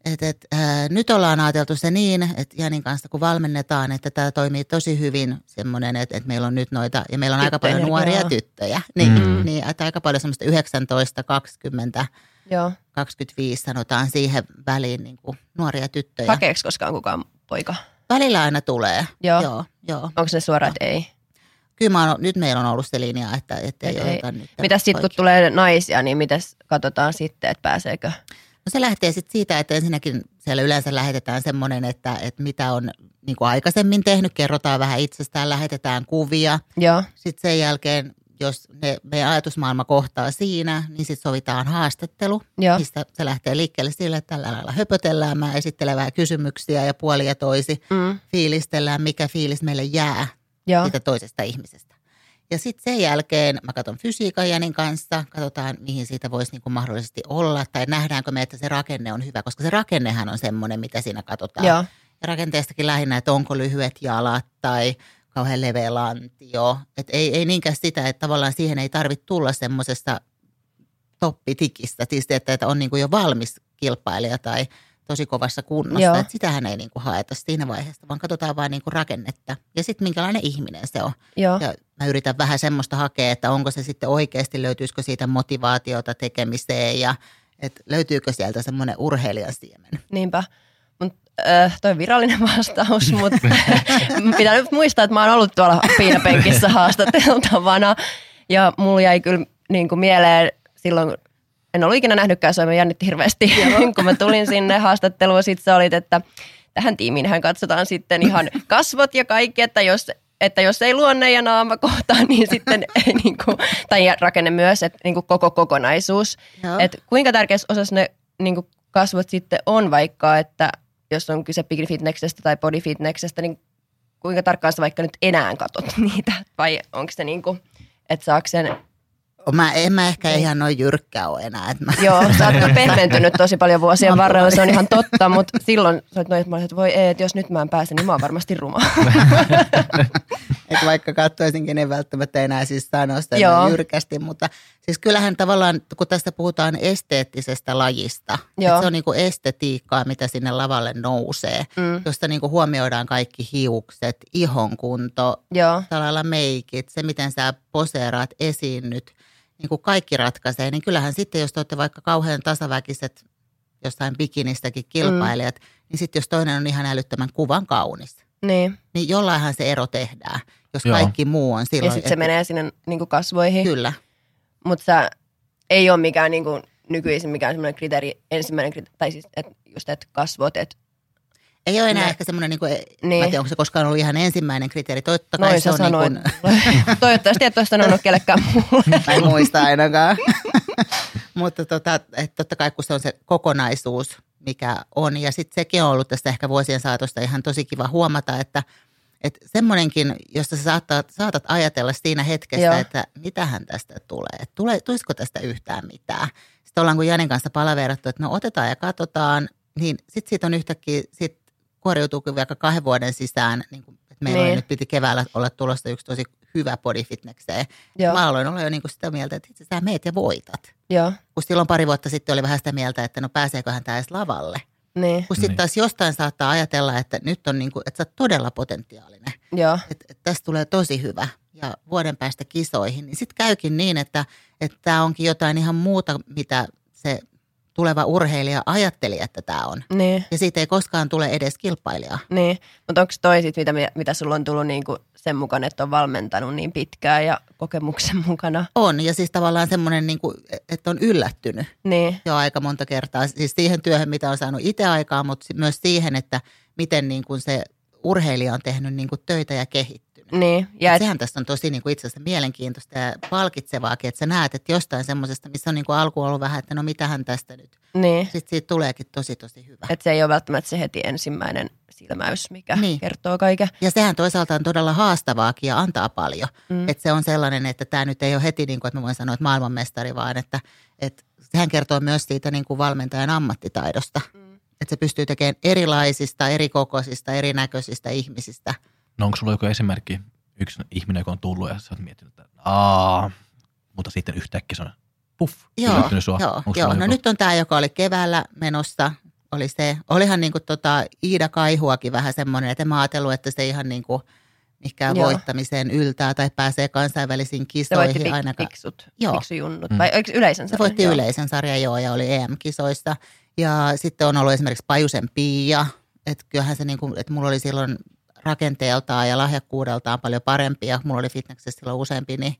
[SPEAKER 3] Et, et, ää, nyt ollaan ajateltu se niin, että Janin kanssa kun valmennetaan, että tämä toimii tosi hyvin semmoinen, että, että meillä on nyt noita, ja meillä on aika paljon
[SPEAKER 1] Tyttöjä,
[SPEAKER 3] nuoria
[SPEAKER 1] joo.
[SPEAKER 3] tyttöjä. Niin,
[SPEAKER 2] Mm.
[SPEAKER 3] niin että aika paljon semmoista 19, 20,
[SPEAKER 1] Joo.
[SPEAKER 3] 25 sanotaan siihen väliin niin kuin nuoria tyttöjä.
[SPEAKER 1] Hakeeko koskaan kukaan poika?
[SPEAKER 3] Välillä aina tulee.
[SPEAKER 1] Joo.
[SPEAKER 3] joo, joo.
[SPEAKER 1] Onko se suora, että ei?
[SPEAKER 3] Kyllä mä oon, nyt meillä on ollut se linja, että, että ei
[SPEAKER 1] Et ei.
[SPEAKER 3] nyt.
[SPEAKER 1] Mitäs sitten, kun tulee naisia, niin mitäs katsotaan sitten, että pääseekö?
[SPEAKER 3] No se lähtee sitten siitä, että ensinnäkin siellä yleensä lähetetään semmoinen, että, että mitä on niin kuin aikaisemmin tehnyt, kerrotaan vähän itsestään, lähetetään kuvia.
[SPEAKER 1] Joo.
[SPEAKER 3] Sitten sen jälkeen, jos ne, meidän ajatusmaailma kohtaa siinä, niin sitten sovitaan haastattelu,
[SPEAKER 1] Joo.
[SPEAKER 3] mistä se lähtee liikkeelle sille, että tällä lailla höpötellään, mä esittelen vähän kysymyksiä ja puoli ja toisi,
[SPEAKER 1] Mm.
[SPEAKER 3] fiilistellään, mikä fiilis meille jää
[SPEAKER 1] Joo.
[SPEAKER 3] siitä toisesta ihmisestä. Ja sitten sen jälkeen mä katson fysiikan Janin kanssa, katsotaan mihin siitä voisi niinku mahdollisesti olla, tai nähdäänkö me, että se rakenne on hyvä, koska se rakennehan on semmoinen, mitä siinä katsotaan.
[SPEAKER 1] Joo.
[SPEAKER 3] Ja rakenteestakin lähinnä, että onko lyhyet jalat tai kauhean leveä lantio. Et ei, ei niinkään sitä, että tavallaan siihen ei tarvitse tulla semmoisesta toppitikistä, siis että, että on niinku jo valmis kilpailija tai tosi kovassa kunnossa.
[SPEAKER 1] Joo.
[SPEAKER 3] Et sitähän ei niinku haeta siinä vaiheessa, vaan katsotaan vaan niinku rakennetta ja sitten minkälainen ihminen se on.
[SPEAKER 1] Joo.
[SPEAKER 3] Ja mä yritän vähän semmoista hakea, että onko se sitten oikeasti, löytyisikö siitä motivaatiota tekemiseen ja että löytyykö sieltä semmoinen urheilijan siemen.
[SPEAKER 1] Niinpä. Mut, äh, toi virallinen vastaus, mutta pitää nyt muistaa, että mä oon ollut tuolla piinapenkissä haastateltavana. Ja mulla jäi kyllä niin kuin mieleen silloin, en ollut ikinä nähnytkään, se jännitti hirveästi, kun mä tulin sinne haastatteluun. Sitten sä olit, että tähän tiimiinhän katsotaan sitten ihan kasvot ja kaikki, että jos, että jos ei luonne ja naama kohtaa, niin sitten niin kuin, tai rakenne myös, että niin kuin koko kokonaisuus.
[SPEAKER 3] Joo.
[SPEAKER 1] Et kuinka tärkeässä osassa ne niin kuin kasvot sitten on vaikka, että jos on kyse bikini-fitneksestä tai bodyfitneksestä, niin kuinka tarkkaan sä vaikka nyt enää katot niitä? Vai onko se niin kuin, että saako sen,
[SPEAKER 3] Mä, en mä ehkä ihan noin jyrkkä ole enää. Että mä,
[SPEAKER 1] joo, sä oot pehmentynyt tosi paljon vuosien varrella, se on ihan totta, mutta silloin sä oot noin, että mä olin, että voi ei, että jos nyt mä en pääse, niin mä oon varmasti ruma.
[SPEAKER 3] että vaikka katsoisinkin, en välttämättä enää siis sano sitä
[SPEAKER 1] Joo.
[SPEAKER 3] noin jyrkästi. Mutta siis kyllähän tavallaan, kun tästä puhutaan esteettisestä lajista,
[SPEAKER 1] Joo.
[SPEAKER 3] että se on niinku estetiikkaa, mitä sinne lavalle nousee,
[SPEAKER 1] Mm,
[SPEAKER 3] josta niinku huomioidaan kaikki hiukset, ihon kunto,
[SPEAKER 1] joo,
[SPEAKER 3] meikit, se miten sä poseeraat, esiinnyt, niin kuin kaikki ratkaisee, niin kyllähän sitten, jos te olette vaikka kauhean tasaväkiset jostain bikinistäkin kilpailijat, mm. niin sitten jos toinen on ihan älyttömän kuvan kaunis,
[SPEAKER 1] niin.
[SPEAKER 3] niin jollainhan se ero tehdään, jos
[SPEAKER 2] Joo.
[SPEAKER 3] kaikki muu on silloin.
[SPEAKER 1] Ja sitten se menee sinne niin kuin kasvoihin.
[SPEAKER 3] Kyllä.
[SPEAKER 1] mutta sä ei ole mikään niin kuin, nykyisin mikään semmoinen kriteeri, ensimmäinen kriteeri, tai siis et, just että kasvot, että
[SPEAKER 3] Ei ole enää
[SPEAKER 1] Ne-
[SPEAKER 3] ehkä semmoinen, niin kuin, niin. mä
[SPEAKER 1] Niin.
[SPEAKER 3] tiedä, onko se koskaan ollut ihan ensimmäinen kriteeri. Totta kai
[SPEAKER 1] noin
[SPEAKER 3] se on niin kuin,
[SPEAKER 1] Toivottavasti et ole sanonut kellekään muulle.
[SPEAKER 3] Mä en muista ainakaan. Mutta tota, et totta kai kun se on se kokonaisuus, mikä on. Ja sitten sekin on ollut tässä ehkä vuosien saatosta ihan tosi kiva huomata, että että semmoinenkin, josta sä saatat, saatat ajatella siinä hetkessä,
[SPEAKER 1] Joo.
[SPEAKER 3] että mitähän tästä tulee. Että Tule, tulisiko tästä yhtään mitään. Sitten ollaan kun Janin kanssa palaverattu, että no otetaan ja katsotaan, niin sitten siitä on yhtäkkiä, sit kuoriutuukin vaikka kahden vuoden sisään, niin kuin, että meillä
[SPEAKER 1] Niin.
[SPEAKER 3] oli nyt piti keväällä olla tulossa yksi tosi hyvä bodyfitnekseen.
[SPEAKER 1] Joo,
[SPEAKER 3] Mä aloin olla jo niin kuin sitä mieltä, että itse sä meet ja voitat.
[SPEAKER 1] joo,
[SPEAKER 3] Kun silloin pari vuotta sitten oli vähän sitä mieltä, että no pääseeköhän tämä edes lavalle.
[SPEAKER 1] niin,
[SPEAKER 3] Kun sitten
[SPEAKER 2] Niin.
[SPEAKER 3] taas jostain saattaa ajatella, että nyt on niin kuin, että sä oot todella potentiaalinen.
[SPEAKER 1] joo,
[SPEAKER 3] Että, että tästä tulee tosi hyvä ja vuoden päästä kisoihin. Niin sitten käykin niin, että että tämä onkin jotain ihan muuta, mitä se tuleva urheilija ajatteli, että tämä on.
[SPEAKER 1] niin,
[SPEAKER 3] Ja siitä ei koskaan tule edes kilpailijaa.
[SPEAKER 1] niin. Mutta onko toi sit, mitä, mitä sulla on tullut niinku sen mukaan, että on valmentanut niin pitkään ja kokemuksen mukana?
[SPEAKER 3] On, ja siis tavallaan semmoinen, niin kuin, että on yllättynyt.
[SPEAKER 1] Niin,
[SPEAKER 3] jo aika monta kertaa. Siis siihen työhön, mitä on saanut itse aikaa, mutta myös siihen, että miten niin kuin se urheilija on tehnyt niin kuin töitä ja kehittynyt.
[SPEAKER 1] Niin,
[SPEAKER 3] Ja
[SPEAKER 1] ja et,
[SPEAKER 3] Sehän tästä on tosi niin kuin itse asiassa mielenkiintoista ja palkitsevaakin, että sä näet, että jostain semmoisesta, missä on niin kuin alku ollut vähän, että no mitähän tästä nyt.
[SPEAKER 1] niin,
[SPEAKER 3] Sitten siitä tuleekin tosi tosi hyvä.
[SPEAKER 1] et se ei ole välttämättä se heti ensimmäinen silmäys, mikä
[SPEAKER 3] Niin.
[SPEAKER 1] kertoo kaiken.
[SPEAKER 3] Ja sehän toisaalta on todella haastavaakin ja antaa paljon. Mm. Että se on sellainen, että tämä nyt ei ole heti niin kuin, että mä voin sanoa, että maailmanmestari, vaan että, että sehän kertoo myös siitä niin kuin valmentajan ammattitaidosta. Mm. Että se pystyy tekemään erilaisista, eri kokoisista, erinäköisistä ihmisistä.
[SPEAKER 2] No onko sulla joku esimerkki, yksi ihminen, joka on tullut ja sä oot miettinyt, että aa, mutta sitten yhtäkkiä se on puff,
[SPEAKER 3] Joo,
[SPEAKER 2] sua.
[SPEAKER 3] joo,
[SPEAKER 2] Onko
[SPEAKER 3] joo. No
[SPEAKER 2] joku?
[SPEAKER 3] nyt on tämä, joka oli keväällä menossa, oli se, olihan niin kuin tota Iida Kaihuakin vähän semmoinen, että en mä ajatellut, että se ihan niin kuin mikään
[SPEAKER 1] Joo.
[SPEAKER 3] voittamiseen yltää tai pääsee kansainvälisiin
[SPEAKER 1] Se voitti
[SPEAKER 3] kisoihin
[SPEAKER 1] pik,
[SPEAKER 3] ainakaan.
[SPEAKER 1] fiksut,
[SPEAKER 3] Joo.
[SPEAKER 1] fiksujunnut,
[SPEAKER 2] Mm.
[SPEAKER 1] vai eikö yleisen
[SPEAKER 3] Se
[SPEAKER 1] sarjan?
[SPEAKER 3] voitti
[SPEAKER 1] Joo.
[SPEAKER 3] yleisen sarjan joo ja oli EM-kisoissa. Ja sitten on ollut esimerkiksi Pajusen Pia, että kyllähän se niin kuin, että mulla oli silloin rakenteeltaan ja lahjakkuudeltaan paljon parempi ja mulla oli fitnessessä silloin useampi niin,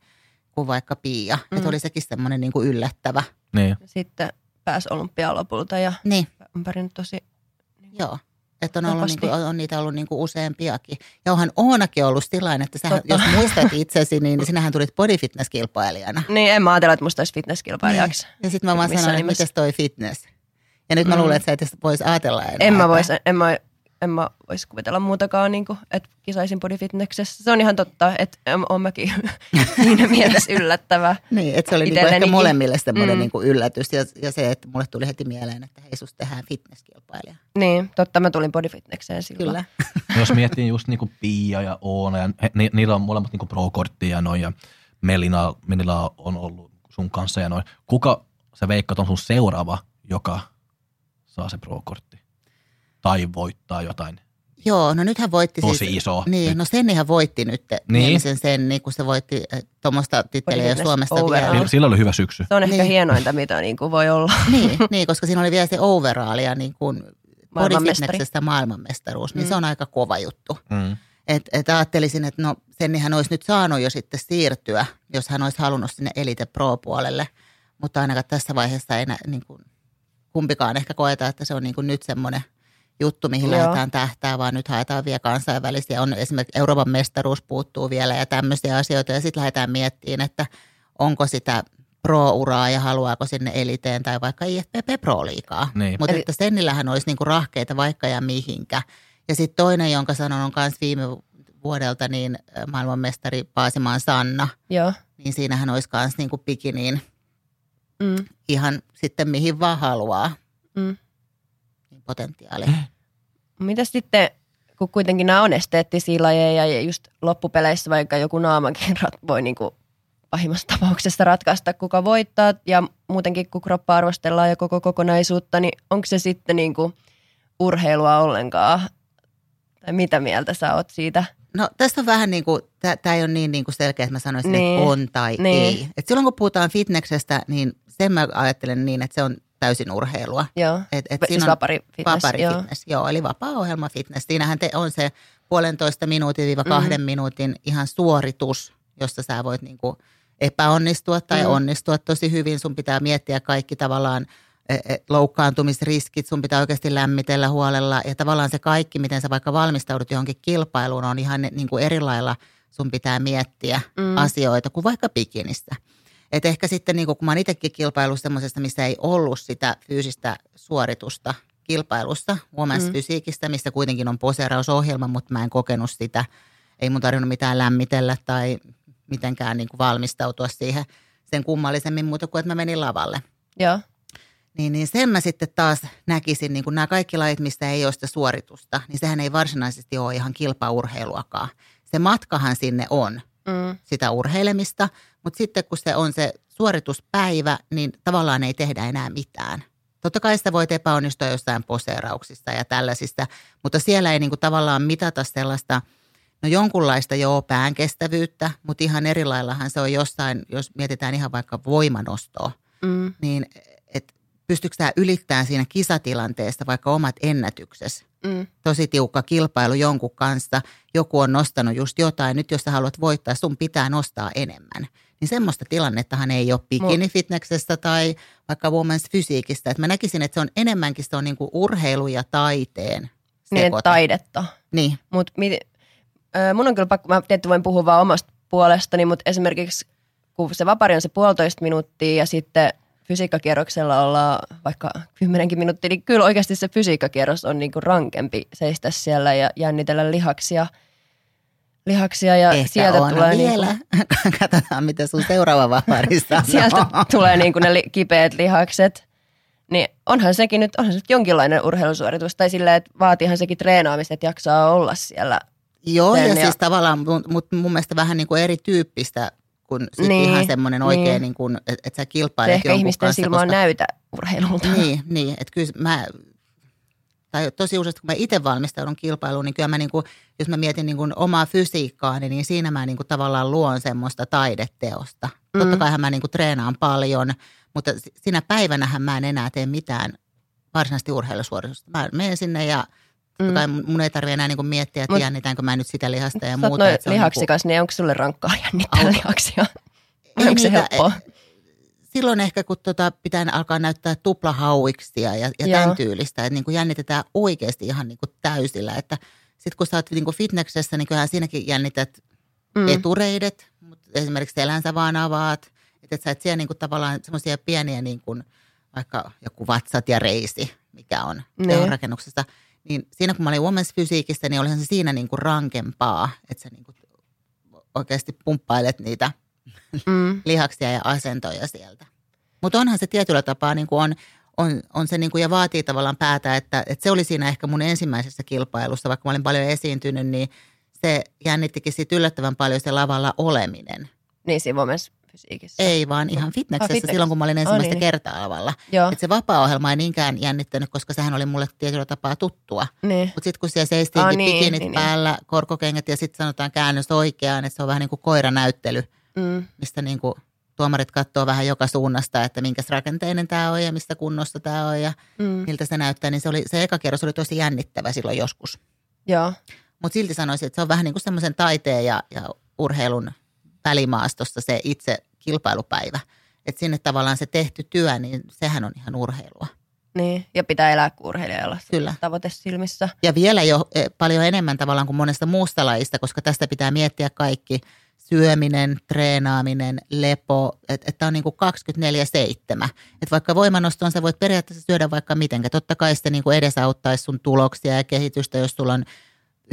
[SPEAKER 3] kuin vaikka Pia. Mm. Että oli sekin semmoinen niin kuin yllättävä.
[SPEAKER 2] Niin.
[SPEAKER 1] Sitten pääsi olympiaan lopulta ja
[SPEAKER 3] Niin,
[SPEAKER 1] on pärjännyt tosi
[SPEAKER 3] joo. Että on, ollut, niin
[SPEAKER 1] Vahvasti.
[SPEAKER 3] kuin, on niitä ollut niin kuin useampiakin. Ja onhan Oonakin ollut sillain, että sähän,
[SPEAKER 1] Totta.
[SPEAKER 3] jos muistat itsesi, niin sinähän tulit bodyfitness-kilpailijana.
[SPEAKER 1] Niin, en mä ajatella, että musta olisi fitnesskilpailijaksi.
[SPEAKER 3] Ja sitten mä vaan sanoin, että mites toi fitness? Ja nyt mä
[SPEAKER 1] Mm.
[SPEAKER 3] luulen, että sä et edes vois ajatella enää.
[SPEAKER 1] En mä
[SPEAKER 3] että-
[SPEAKER 1] vois, en mä, en mä vois kuvitella muutakaan, niin kuin, että kisaisin bodyfitnessessä. Se on ihan totta, että on mäkin siinä mielessä yllättävä.
[SPEAKER 3] Niin, että se oli niinku ehkä molemmille semmoinen
[SPEAKER 1] Mm.
[SPEAKER 3] niinku yllätys ja, ja se, että mulle tuli heti mieleen, että hei, susta tehdään fitnesskilpailija.
[SPEAKER 1] Niin, totta, mä tulin bodyfitnesseen silloin.
[SPEAKER 3] Kyllä.
[SPEAKER 2] Jos miettii just niinku Pia ja Oona, ja he, ni, niillä on molemmat niinku pro-korttia ja noin, ja Melina, Melina on ollut sun kanssa ja noin. Kuka sä veikkaat on sun seuraava, joka saa se pro-kortti? Tai voittaa jotain
[SPEAKER 3] Joo, no nythän voitti
[SPEAKER 2] tosi
[SPEAKER 3] siis...
[SPEAKER 2] iso.
[SPEAKER 3] Niin,
[SPEAKER 2] Nyt.
[SPEAKER 3] no Sennihän voitti nyt
[SPEAKER 2] Niin.
[SPEAKER 3] niin. sen Senni, kun se voitti eh, tuommoista titteliä jo Suomesta
[SPEAKER 1] overall.
[SPEAKER 3] vielä.
[SPEAKER 2] Sillä, oli hyvä syksy.
[SPEAKER 1] Se on ehkä
[SPEAKER 3] Niin.
[SPEAKER 1] hienointa, mitä niin kuin voi olla.
[SPEAKER 3] niin, niin, koska siinä oli vielä se overall ja niin kuin bodyfitnessestä maailmanmestaruus, niin
[SPEAKER 1] Mm.
[SPEAKER 3] se on aika kova juttu.
[SPEAKER 2] Mm.
[SPEAKER 3] Et, et ajattelisin, että no Sennihän olisi nyt saanut jo sitten siirtyä, jos hän olisi halunnut sinne Elite Pro-puolelle. Mutta ainakaan tässä vaiheessa ei nä, niin kuin, kumpikaan ehkä koeta, että se on niin kuin nyt semmoinen juttu, mihin
[SPEAKER 1] Joo.
[SPEAKER 3] lähdetään tähtää, vaan nyt haetaan vielä kansainvälisiä. On esimerkiksi Euroopan mestaruus puuttuu vielä ja tämmöisiä asioita. Ja sitten lähdetään miettimään, että onko sitä pro-uraa ja haluaako sinne eliteen tai vaikka IFPP Pro-liigaa.
[SPEAKER 2] Niin.
[SPEAKER 3] Mutta
[SPEAKER 1] Eli-
[SPEAKER 3] että Sennillähän olisi niinku rahkeita vaikka ja mihinkä. Ja sitten toinen, jonka sanon, on myös viime vuodelta niin maailmanmestari Paasimaan Sanna.
[SPEAKER 1] Joo.
[SPEAKER 3] Niin siinähän olisi myös niinku pikiniin
[SPEAKER 1] Mm,
[SPEAKER 3] ihan sitten mihin vaan haluaa.
[SPEAKER 1] mm.
[SPEAKER 3] Niin potentiaali.
[SPEAKER 1] Mitä sitten, kun kuitenkin nämä on esteettisiä lajeja ja just loppupeleissä vaikka joku naamakin rat- voi niin kuin pahimmassa tapauksessa ratkaista, kuka voittaa ja muutenkin kun kroppa arvostellaan ja koko kokonaisuutta, niin onko se sitten niin kuin urheilua ollenkaan? Tai mitä mieltä sä oot siitä?
[SPEAKER 3] No tästä on vähän niin kuin, tämä ei ole niin, niin kuin selkeä, että mä sanoisin,
[SPEAKER 1] Niin.
[SPEAKER 3] että on tai
[SPEAKER 1] Niin.
[SPEAKER 3] ei. Et silloin kun puhutaan fitneksestä, niin sen mä ajattelen niin, että se on täysin urheilua.
[SPEAKER 1] Joo.
[SPEAKER 3] Et, et
[SPEAKER 1] siis
[SPEAKER 3] on-
[SPEAKER 1] vapari fitness,
[SPEAKER 3] Vapari
[SPEAKER 1] joo.
[SPEAKER 3] fitness, joo, eli vapaa-ohjelma fitness. Siinähän te on se puolentoista minuutin viiva kahden
[SPEAKER 1] Mm.
[SPEAKER 3] minuutin ihan suoritus, josta sä voit niinku epäonnistua tai
[SPEAKER 1] Mm.
[SPEAKER 3] onnistua tosi hyvin. Sun pitää miettiä kaikki tavallaan e, e, loukkaantumisriskit, sun pitää oikeasti lämmitellä huolella ja tavallaan se kaikki, miten sä vaikka valmistaudut johonkin kilpailuun, on ihan niin kuin eri lailla sun pitää miettiä
[SPEAKER 1] Mm.
[SPEAKER 3] asioita kuin vaikka bikinissä. Et ehkä sitten, niin kun mä oon itsekin kilpailu semmoisesta, missä ei ollut sitä fyysistä suoritusta kilpailusta, women's
[SPEAKER 1] Mm.
[SPEAKER 3] mm. fysiikistä, missä kuitenkin on poseerausohjelma, mutta mä en kokenut sitä. Ei mun tarvinnut mitään lämmitellä tai mitenkään niin kuin valmistautua siihen sen kummallisemmin muuta kuin, että mä menin lavalle.
[SPEAKER 1] Joo.
[SPEAKER 3] Niin, niin sen mä sitten taas näkisin, niin kuin nämä kaikki lajit, mistä ei ole sitä suoritusta, niin sehän ei varsinaisesti ole ihan kilpaurheiluakaan. Se matkahan sinne on,
[SPEAKER 1] Mm.
[SPEAKER 3] sitä urheilemista, mutta sitten kun se on se suorituspäivä, niin tavallaan ei tehdä enää mitään. Totta kai sitä voit epäonnistua jossain poseerauksissa ja tällaisista, mutta siellä ei niinku tavallaan mitata sellaista, no jonkunlaista joo pään kestävyyttä, mutta ihan eri laillahan se on jossain, jos mietitään ihan vaikka voimanostoa,
[SPEAKER 1] Mm.
[SPEAKER 3] niin et pystytkö sä ylittämään siinä kisatilanteessa vaikka omat ennätyksesi?
[SPEAKER 1] Mm.
[SPEAKER 3] tosi tiukka kilpailu jonkun kanssa, joku on nostanut just jotain, nyt jos sä haluat voittaa, sun pitää nostaa enemmän. Niin semmoista tilannettahan ei ole bikinifitneksestä tai vaikka women's fysiikistä. Et mä näkisin, että se on enemmänkin se on niinku urheilu ja taiteen
[SPEAKER 1] Niin, taidetta.
[SPEAKER 3] Niin,
[SPEAKER 1] Mut mit, ö, mun on kyllä pakko, mä tietysti voin puhua vaan omasta puolestani, mutta esimerkiksi kun se vapari on se puolitoista minuuttia ja sitten fysiikkakierroksella ollaan vaikka kymmenenkin minuuttia, niin kyllä oikeasti se fysiikkakierros on niinku rankempi seistä siellä ja jännitellä lihaksia, lihaksia ja
[SPEAKER 3] ehkä
[SPEAKER 1] sieltä
[SPEAKER 3] on
[SPEAKER 1] tulee
[SPEAKER 3] vielä.
[SPEAKER 1] Niinku,
[SPEAKER 3] Katsotaan, mitä sun seuraava vapari sanoo.
[SPEAKER 1] sieltä tulee niinku ne li, kipeät lihakset. Niin onhan sekin nyt, onhan se nyt jonkinlainen urheilusuoritus, tai silleen, että vaatiihan sekin treenaamista, että jaksaa olla siellä.
[SPEAKER 3] Joo, ja,
[SPEAKER 1] ja-
[SPEAKER 3] siis tavallaan, mutta mun mielestä vähän niin kuin erityyppistä kuin sit
[SPEAKER 1] Niin,
[SPEAKER 3] ihan semmoinen oikein,
[SPEAKER 1] niin.
[SPEAKER 3] niin kuin, että et sä
[SPEAKER 1] Se
[SPEAKER 3] kilpailet
[SPEAKER 1] ehkä
[SPEAKER 3] jonkun
[SPEAKER 1] ihmisten
[SPEAKER 3] kanssa,
[SPEAKER 1] silmaan
[SPEAKER 3] koska,
[SPEAKER 1] näytä urheilulta.
[SPEAKER 3] Niin, niin että kyllä mä, tai tosi useasti kun mä itse valmistaudun kilpailuun, niin kyllä mä niin kuin, jos mä mietin niin kuin omaa fysiikkaani, niin siinä mä niin kuin tavallaan luon semmoista taideteosta. Mm. Totta kai mä niin kuin treenaan paljon, mutta si- sinä päivänähän mä en enää tee mitään varsinaisesti urheilusuoritusta. Mä menen sinne ja totta kai mun ei tarvitse enää niin kuin miettiä, että
[SPEAKER 1] Mm. Mut-
[SPEAKER 3] jännitäänkö mä nyt sitä lihasta ja muuta.
[SPEAKER 1] noin
[SPEAKER 3] se on niin kuin-
[SPEAKER 1] lihaksikas, niin onko sulle rankkaa jännittää
[SPEAKER 3] Au.
[SPEAKER 1] lihaksia?
[SPEAKER 3] Ei
[SPEAKER 1] onko se
[SPEAKER 3] niitä-
[SPEAKER 1] helppoa?
[SPEAKER 3] silloin ehkä, kun tota, pitää alkaa näyttää tuplahauiksia ja, ja
[SPEAKER 1] Joo.
[SPEAKER 3] tämän tyylistä, että niin kuin jännitetään oikeasti ihan niin kuin täysillä. Että sitten kun sä oot niin kuin fitneksessä, niin kyllähän siinäkin jännität mm. etureidet, mutta esimerkiksi selänsä vaan avaat. Että et sä et siellä niin kuin tavallaan semmoisia pieniä niin kuin vaikka joku vatsat ja reisi, mikä on
[SPEAKER 1] Niin.
[SPEAKER 3] rakennuksessa. Niin siinä kun mä olin women's fysiikissä, niin olihan se siinä niin kuin rankempaa, että sä niin kuin oikeasti pumppailet niitä
[SPEAKER 1] Mm.
[SPEAKER 3] lihaksia ja asentoja sieltä. Mutta onhan se tietyllä tapaa niin kuin on, on, on se niin kuin, ja vaatii tavallaan päätä, että, että se oli siinä ehkä mun ensimmäisessä kilpailussa, vaikka mä olin paljon esiintynyt, niin se jännittikin sit yllättävän paljon se lavalla oleminen.
[SPEAKER 1] Niin siinä women's fysiikissä.
[SPEAKER 3] Ei vaan ihan fitneksessä
[SPEAKER 1] fitness.
[SPEAKER 3] silloin, kun mä olin ensimmäistä
[SPEAKER 1] niin.
[SPEAKER 3] kertaa Et se vapaa-ohjelma ei niinkään jännittänyt, koska sehän oli mulle tietyllä tapaa tuttua.
[SPEAKER 1] niin.
[SPEAKER 3] Mutta sitten kun siellä seistiinkin
[SPEAKER 1] Aa, niin,
[SPEAKER 3] bikinit
[SPEAKER 1] niin, niin.
[SPEAKER 3] päällä, korkokengät ja sitten sanotaan käännös oikeaan, että se on vähän niin kuin koiranäyttely
[SPEAKER 1] Mm.
[SPEAKER 3] mistä niin kuin tuomarit katsoo vähän joka suunnasta, että minkä rakenteinen tämä on ja mistä kunnossa tämä on ja
[SPEAKER 1] Mm.
[SPEAKER 3] miltä se näyttää. Niin se, oli, se eka kierros oli tosi jännittävä silloin joskus.
[SPEAKER 1] Joo,
[SPEAKER 3] Mutta silti sanoisin, että se on vähän niin kuin semmoisen taiteen ja, ja urheilun välimaastossa se itse kilpailupäivä. Että sinne tavallaan se tehty työ, niin sehän on ihan urheilua.
[SPEAKER 1] niin. Ja pitää elää kuin urheilijalla.
[SPEAKER 3] Kyllä.
[SPEAKER 1] Tavoite silmissä.
[SPEAKER 3] Ja vielä jo eh, paljon enemmän tavallaan kuin monesta muusta lajista, koska tästä pitää miettiä kaikki syöminen, treenaaminen, lepo, että et tämä on niin kuin 24-7. Että vaikka voimanostoon sä voit periaatteessa syödä vaikka mitenkä. Totta kai se niin kuin edesauttaisi sun tuloksia ja kehitystä, jos sulla on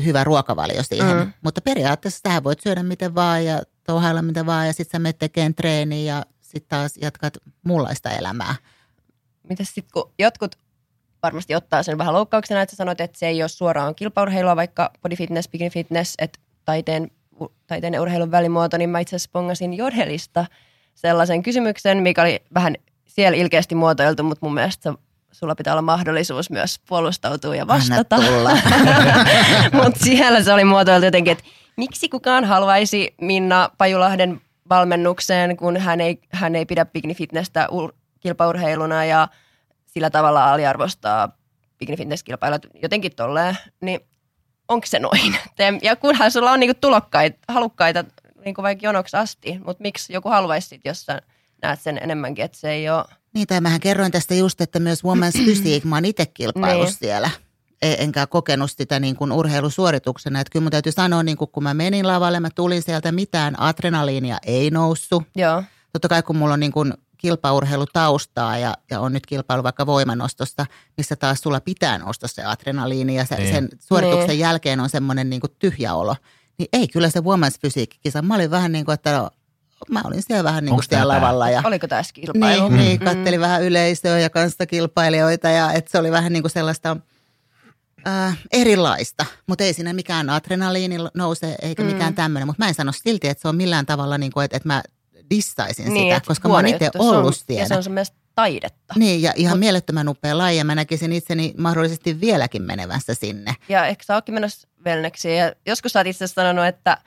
[SPEAKER 3] hyvä ruokavalio siihen.
[SPEAKER 1] Mm.
[SPEAKER 3] Mutta periaatteessa sähän voit syödä miten vaan ja touhailla miten vaan ja sitten sä menet tekemään treeniä ja sitten taas jatkat muunlaista elämää.
[SPEAKER 1] Mitäs sitten, kun jotkut varmasti ottaa sen vähän loukkauksena, että sä sanoit, että se ei ole suoraan kilpaurheilua, vaikka body fitness, bikini fitness, että taiteen, taiteen ja urheilun välimuoto, niin mä itse asiassa pongasin sellaisen kysymyksen, mikä oli vähän siellä ilkeästi muotoiltu, mutta mun mielestä se, sulla pitää olla mahdollisuus myös puolustautua ja vastata. Mutta siellä se oli muotoiltu jotenkin, että miksi kukaan haluaisi Minna Pajulahden valmennukseen, kun hän ei, hän ei pidä bikini fitnessä ur, kilpaurheiluna ja sillä tavalla aliarvostaa bikini fitness kilpailut jotenkin tolleen, niin onko se noin? Ja kunhan sulla on niinku tulokkaita, halukkaita niinku vaikka jonoksi asti, mutta miksi joku haluaisi sit, jos sä näet sen enemmänkin, että se ei ole...
[SPEAKER 3] Niin, tai mähän kerroin tästä just, että myös Women's Physique, mä oon itse kilpailut
[SPEAKER 1] Niin.
[SPEAKER 3] siellä. E- Enkä kokenut sitä niin kuin urheilusuorituksena. Että kyllä mun täytyy sanoa, niin kuin kun mä menin lavalle, mä tulin sieltä, mitään adrenaliinia ei noussut.
[SPEAKER 1] Joo,
[SPEAKER 3] Totta kai kun mulla on niin kuin kilpaurheilutaustaa ja, ja on nyt kilpailu vaikka voimanostosta, missä taas sulla pitää nousta se adrenaliini ja se,
[SPEAKER 2] Niin.
[SPEAKER 3] sen suorituksen
[SPEAKER 1] Niin.
[SPEAKER 3] jälkeen on semmoinen niin kuin tyhjä olo. Niin ei kyllä se Women's Physique-kisa. Mä olin vähän niin kuin, että no, mä olin siellä vähän niin kuin siellä lavalla. Ja,
[SPEAKER 1] oliko tässä kilpailu?
[SPEAKER 3] niin, niin kattelin vähän yleisöä ja kanstakilpailijoita ja että se oli vähän niin kuin sellaista äh, erilaista. Mutta ei siinä mikään adrenaliini nouse eikä
[SPEAKER 1] Mm.
[SPEAKER 3] mikään tämmöinen. Mutta mä en sano silti, että se on millään tavalla niin kuin, että, että mä dissaisin
[SPEAKER 1] Niin,
[SPEAKER 3] sitä,
[SPEAKER 1] et
[SPEAKER 3] koska mä oon itse.
[SPEAKER 1] Se on-
[SPEAKER 3] ollut
[SPEAKER 1] Ja se
[SPEAKER 3] siellä.
[SPEAKER 1] on sun mielestä taidetta.
[SPEAKER 3] Niin, ja ihan
[SPEAKER 1] Mut-
[SPEAKER 3] mielettömän upea laji ja mä näkisin itseni mahdollisesti vieläkin menevässä sinne.
[SPEAKER 1] Ja ehkä sä ootkin menossa wellneksiin. Ja joskus sä oot itse asiassa sanonut, että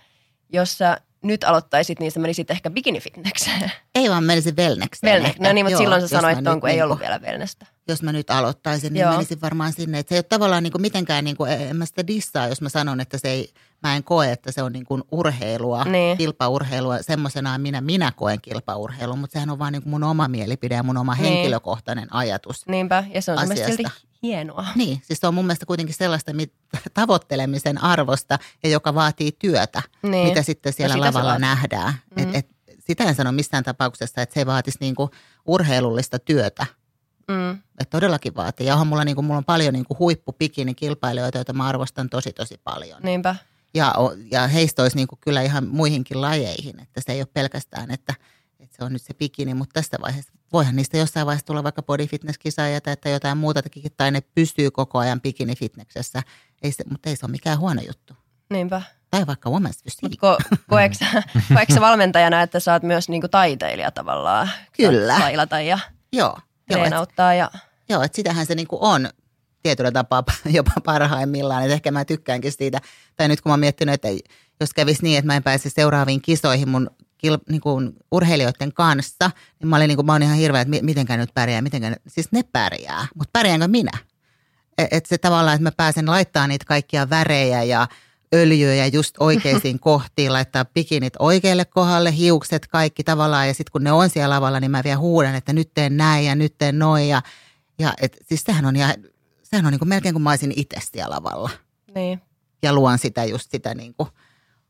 [SPEAKER 1] jos sä nyt aloittaisit, niin sä menisit ehkä bikinifitnekseen.
[SPEAKER 3] Ei vaan menisin wellnekseen.
[SPEAKER 1] Wellne.
[SPEAKER 3] ehkä.
[SPEAKER 1] No niin, mutta
[SPEAKER 3] Joo,
[SPEAKER 1] silloin sä sanoit, että on, kun ei
[SPEAKER 3] niinku-
[SPEAKER 1] ollut vielä wellnestä.
[SPEAKER 3] jos mä nyt aloittaisin, niin
[SPEAKER 1] Joo.
[SPEAKER 3] menisin varmaan sinne. Et se ei ole tavallaan niin kuin mitenkään, niin kuin, en mä sitä dissaa, jos mä sanon, että se ei, mä en koe, että se on niin kuin urheilua,
[SPEAKER 1] Niin.
[SPEAKER 3] kilpaurheilua. Semmoisenaan minä, minä koen kilpaurheilun, mutta sehän on vaan niin kuin mun oma mielipide ja mun oma
[SPEAKER 1] Niin.
[SPEAKER 3] henkilökohtainen ajatus.
[SPEAKER 1] Niinpä, ja se on
[SPEAKER 3] Asiasta.
[SPEAKER 1] silti hienoa.
[SPEAKER 3] Niin, siis se on mun mielestä kuitenkin sellaista mit, tavoittelemisen arvosta ja joka vaatii työtä,
[SPEAKER 1] Niin.
[SPEAKER 3] mitä sitten siellä
[SPEAKER 1] sitä
[SPEAKER 3] lavalla nähdään.
[SPEAKER 1] Mm.
[SPEAKER 3] Et, et, sitä en sano missään tapauksessa, että se vaatisi niinku urheilullista työtä.
[SPEAKER 1] Mm.
[SPEAKER 3] Et todellakin vaatii. Ja onhan mulla, niinku, mulla on paljon niinku huippupikinikilpailijoita, joita mä arvostan tosi tosi paljon.
[SPEAKER 1] Niinpä.
[SPEAKER 3] Ja, ja heistä olisi niinku kyllä ihan muihinkin lajeihin, että se ei ole pelkästään, että, että se on nyt se bikini, mutta tässä vaiheessa voihan niistä jossain vaiheessa tulla vaikka body fitness tai jotain muuta, tai ne pystyy koko ajan bikini fitnessessä, ei se, mutta ei se ole mikään huono juttu.
[SPEAKER 1] Niinpä.
[SPEAKER 3] Tai vaikka women's physique.
[SPEAKER 1] Ko, koeksi, valmentajana, että sä oot myös niinku taiteilija tavallaan?
[SPEAKER 3] Kyllä.
[SPEAKER 1] Saat Tailata ja
[SPEAKER 3] Joo, joo, et,
[SPEAKER 1] treenauttaa ja
[SPEAKER 3] joo et sitähän se niinku on tietyllä tapaa jopa parhaimmillaan. Et ehkä mä tykkäänkin siitä, tai nyt kun mä oon miettinyt, että jos kävisi niin, että mä en pääse seuraaviin kisoihin mun kil, niinku urheilijoiden kanssa, niin mä olin niinku, mä oon ihan hirveä, että mi- mitenkään nyt pärjää, mitenkään, siis ne pärjää, mutta pärjäänkö minä? Et, et se tavallaan, että mä pääsen laittaa niitä kaikkia värejä ja öljyjä just oikeisiin kohtiin, laittaa bikinit oikealle kohdalle, hiukset, kaikki tavallaan. Ja sitten kun ne on siellä lavalla, niin mä vielä huudan, että nyt teen näin ja nyt teen noin. Ja, ja et, siis sehän on, ihan, sehän on niin kuin melkein kuin mä olisin itse siellä lavalla.
[SPEAKER 1] niin,
[SPEAKER 3] Ja luon sitä just sitä niin kuin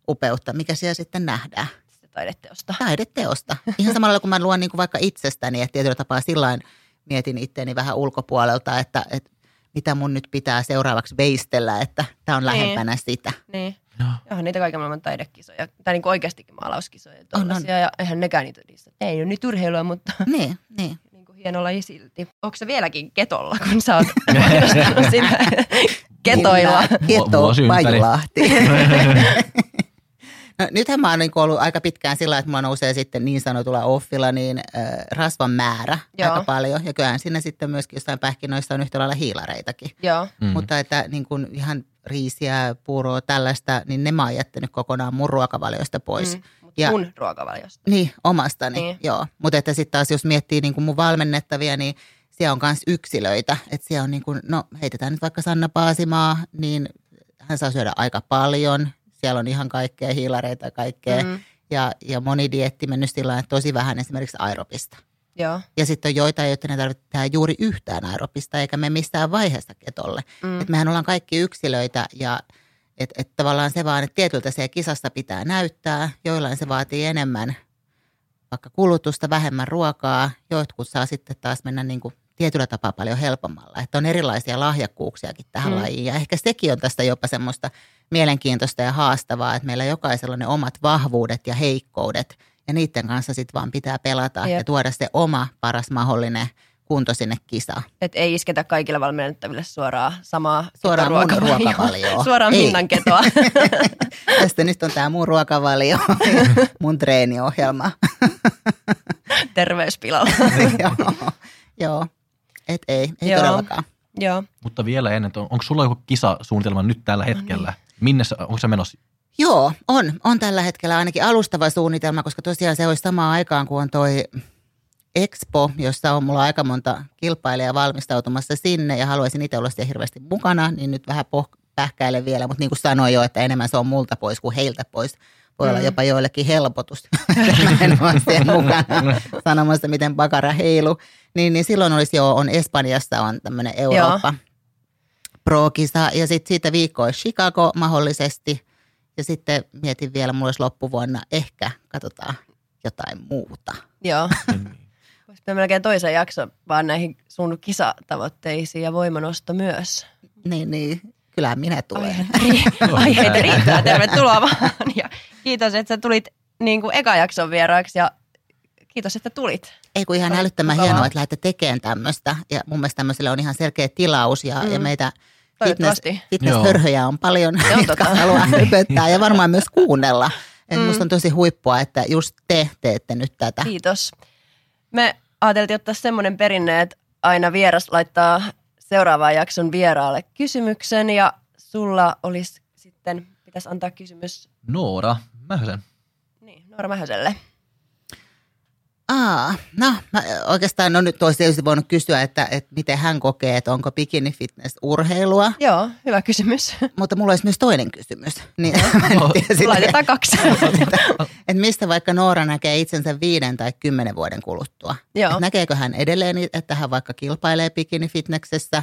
[SPEAKER 3] upeutta, mikä siellä sitten nähdään.
[SPEAKER 1] Taideteosta.
[SPEAKER 3] Taideteosta. Ihan samalla kun mä luon niin kuin vaikka itsestäni, että tietyllä tapaa sillä mietin itteeni vähän ulkopuolelta, että, että mitä mun nyt pitää seuraavaksi veistellä, että tämä on
[SPEAKER 1] Niin.
[SPEAKER 3] lähempänä sitä.
[SPEAKER 1] Niin.
[SPEAKER 2] Joo.
[SPEAKER 1] Onhan niitä kaiken maailman taidekisoja, tai niinku oikeastikin maalauskisoja.
[SPEAKER 3] On, on.
[SPEAKER 1] On, ja eihän nekään niitä niissä. Ei ole nyt urheilua, mutta
[SPEAKER 3] Niin, niin.
[SPEAKER 1] niinku hieno laji silti. Onko se vieläkin ketolla, kun sä oot sitä ketoilla?
[SPEAKER 3] Keto. Vajulahti. No, nythän mä oon niin ollut aika pitkään sillä, että mulla nousee sitten niin sanotulla offilla niin äh, rasvan määrä
[SPEAKER 1] Joo.
[SPEAKER 3] aika paljon. Ja kyllähän siinä sitten myöskin jossain pähkinöissä on yhtä lailla hiilareitakin.
[SPEAKER 1] Joo.
[SPEAKER 3] Mm. Mutta että niin kuin ihan riisiä, puuroa, tällaista, niin ne mä oon jättänyt kokonaan mun ruokavaliosta pois.
[SPEAKER 1] Mm.
[SPEAKER 3] Ja-
[SPEAKER 1] mun ruokavaliosta.
[SPEAKER 3] Niin, omastani,
[SPEAKER 1] Niin.
[SPEAKER 3] niin. joo. Mutta että sitten taas jos miettii niin kuin mun valmennettavia, niin siellä on myös yksilöitä. Että siellä on niin kuin, no heitetään nyt vaikka Sanna Paasimaa, niin hän saa syödä aika paljon. Siellä on ihan kaikkea hiilareita ja kaikkea. Mm. Ja, ja moni dietti mennyt sillä että tosi vähän esimerkiksi aerobista.
[SPEAKER 1] Joo.
[SPEAKER 3] Ja sitten on joitain, joita ne tarvitsee tehdä juuri yhtään aerobista, eikä me missään vaiheessa ketolle.
[SPEAKER 1] Mm.
[SPEAKER 3] Et mehän ollaan kaikki yksilöitä ja että et tavallaan se vaan, että tietyltä se kisassa pitää näyttää, joillain se vaatii enemmän vaikka kulutusta, vähemmän ruokaa, jotkut saa sitten taas mennä niin kuin tietyllä tapaa paljon helpommalla. Että on erilaisia lahjakkuuksiakin tähän
[SPEAKER 1] Mm.
[SPEAKER 3] lajiin ja ehkä sekin on tästä jopa semmoista mielenkiintoista ja haastavaa, että meillä jokaisella on ne omat vahvuudet ja heikkoudet ja niiden kanssa sitten vaan pitää pelata
[SPEAKER 1] Jep.
[SPEAKER 3] ja tuoda se oma paras mahdollinen kunto sinne kisaan.
[SPEAKER 1] Et ei isketä kaikille valmennettaville suoraan samaa
[SPEAKER 3] Suoraan mun
[SPEAKER 1] ketoruokavalioa.
[SPEAKER 3] ruokavalioon.
[SPEAKER 1] Suoraan
[SPEAKER 3] Ei.
[SPEAKER 1] Minnan ketoa.
[SPEAKER 3] Tästä nyt on tämä mun ruokavalio, mun treeniohjelma.
[SPEAKER 1] Terveyspilalla.
[SPEAKER 3] joo, joo. Et ei, ei
[SPEAKER 1] Joo.
[SPEAKER 3] todellakaan.
[SPEAKER 1] Joo.
[SPEAKER 2] Mutta vielä ennen, että on- onko sulla joku kisasuunnitelma nyt tällä hetkellä? Minne, sä- onko se menossa?
[SPEAKER 3] Joo, on, on tällä hetkellä ainakin alustava suunnitelma, koska tosiaan se olisi samaan aikaan, kun on toi Expo, jossa on mulla aika monta kilpailijaa valmistautumassa sinne ja haluaisin itse olla siellä hirveästi mukana, niin nyt vähän poh- pähkäilen vielä, mutta niin kuin sanoin jo, että enemmän se on multa pois kuin heiltä pois. Voi olla
[SPEAKER 1] Mm.
[SPEAKER 3] jopa joillekin helpotus, mä en ole siellä mukana sanomassa, miten bakara heilu. Niin, niin silloin olisi jo, on Espanjassa on tämmöinen Eurooppa Pro-kisa ja sitten siitä viikko olisi Chicago mahdollisesti. Ja sitten mietin vielä, mulla olisi loppuvuonna ehkä, katsotaan jotain muuta.
[SPEAKER 1] Joo. Voisimme melkein toisen jakson vaan näihin sun kisatavoitteisiin ja voimanosto myös.
[SPEAKER 3] Niin, niin, kyllähän minä tulen.
[SPEAKER 1] Aiheita riittää. Tervetuloa vaan. Ja kiitos, että sä tulit niin kuin eka jakson vieraaksi ja kiitos, että tulit.
[SPEAKER 3] Ei kun ihan
[SPEAKER 1] Oli
[SPEAKER 3] älyttömän
[SPEAKER 1] mukavaa.
[SPEAKER 3] hienoa, että lähdette tekemään tämmöistä. Ja mun mielestä tämmöiselle on ihan selkeä tilaus ja,
[SPEAKER 1] Mm.
[SPEAKER 3] ja meitä fitness, fitness-hörhöjä on paljon,
[SPEAKER 1] on
[SPEAKER 3] jotka
[SPEAKER 1] totta.
[SPEAKER 3] haluaa höpöttää ja varmaan myös kuunnella. Et
[SPEAKER 1] Mm.
[SPEAKER 3] Musta on tosi huippua, että just te teette nyt tätä.
[SPEAKER 1] Kiitos. Me ajateltiin ottaa semmoinen perinne, että aina vieras laittaa seuraavaan jakson vieraalle kysymyksen ja sulla olisi sitten, pitäisi antaa kysymys
[SPEAKER 2] Noora Mähösen.
[SPEAKER 1] niin, Noora Mähöselle.
[SPEAKER 3] Aa, no mä oikeastaan no nyt olisi tietysti voinut kysyä, että, että miten hän kokee, että onko bikini fitness urheilua,
[SPEAKER 1] Joo, hyvä kysymys.
[SPEAKER 3] mutta mulla olisi myös toinen kysymys. Niin, en tiedä
[SPEAKER 1] Laitetaan kaksi.
[SPEAKER 3] että mistä vaikka Noora näkee itsensä viiden tai kymmenen vuoden kuluttua.
[SPEAKER 1] Joo.
[SPEAKER 3] Et näkeekö hän edelleen, että hän vaikka kilpailee bikini fitnessessä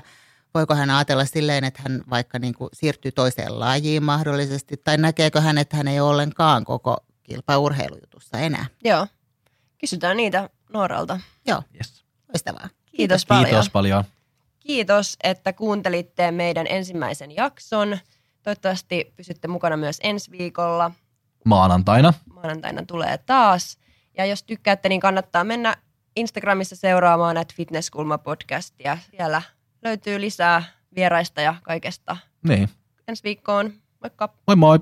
[SPEAKER 3] voiko hän ajatella silleen, että hän vaikka niin kuin siirtyy toiseen lajiin mahdollisesti, tai näkeekö hän, että hän ei ole ollenkaan koko kilpaurheilujutussa enää.
[SPEAKER 1] Joo. Kysytään niitä Nooralta.
[SPEAKER 3] Joo,
[SPEAKER 2] Yes.
[SPEAKER 3] loistavaa.
[SPEAKER 1] Kiitos, paljon.
[SPEAKER 2] Kiitos paljon.
[SPEAKER 1] Kiitos, että kuuntelitte meidän ensimmäisen jakson. Toivottavasti pysytte mukana myös ensi viikolla.
[SPEAKER 2] Maanantaina.
[SPEAKER 1] Maanantaina tulee taas. Ja jos tykkäätte, niin kannattaa mennä Instagramissa seuraamaan näitä Fitnesskulma-podcastia. Siellä löytyy lisää vieraista ja kaikesta.
[SPEAKER 2] Niin.
[SPEAKER 1] Ensi viikkoon. Moikka!
[SPEAKER 2] Moi moi.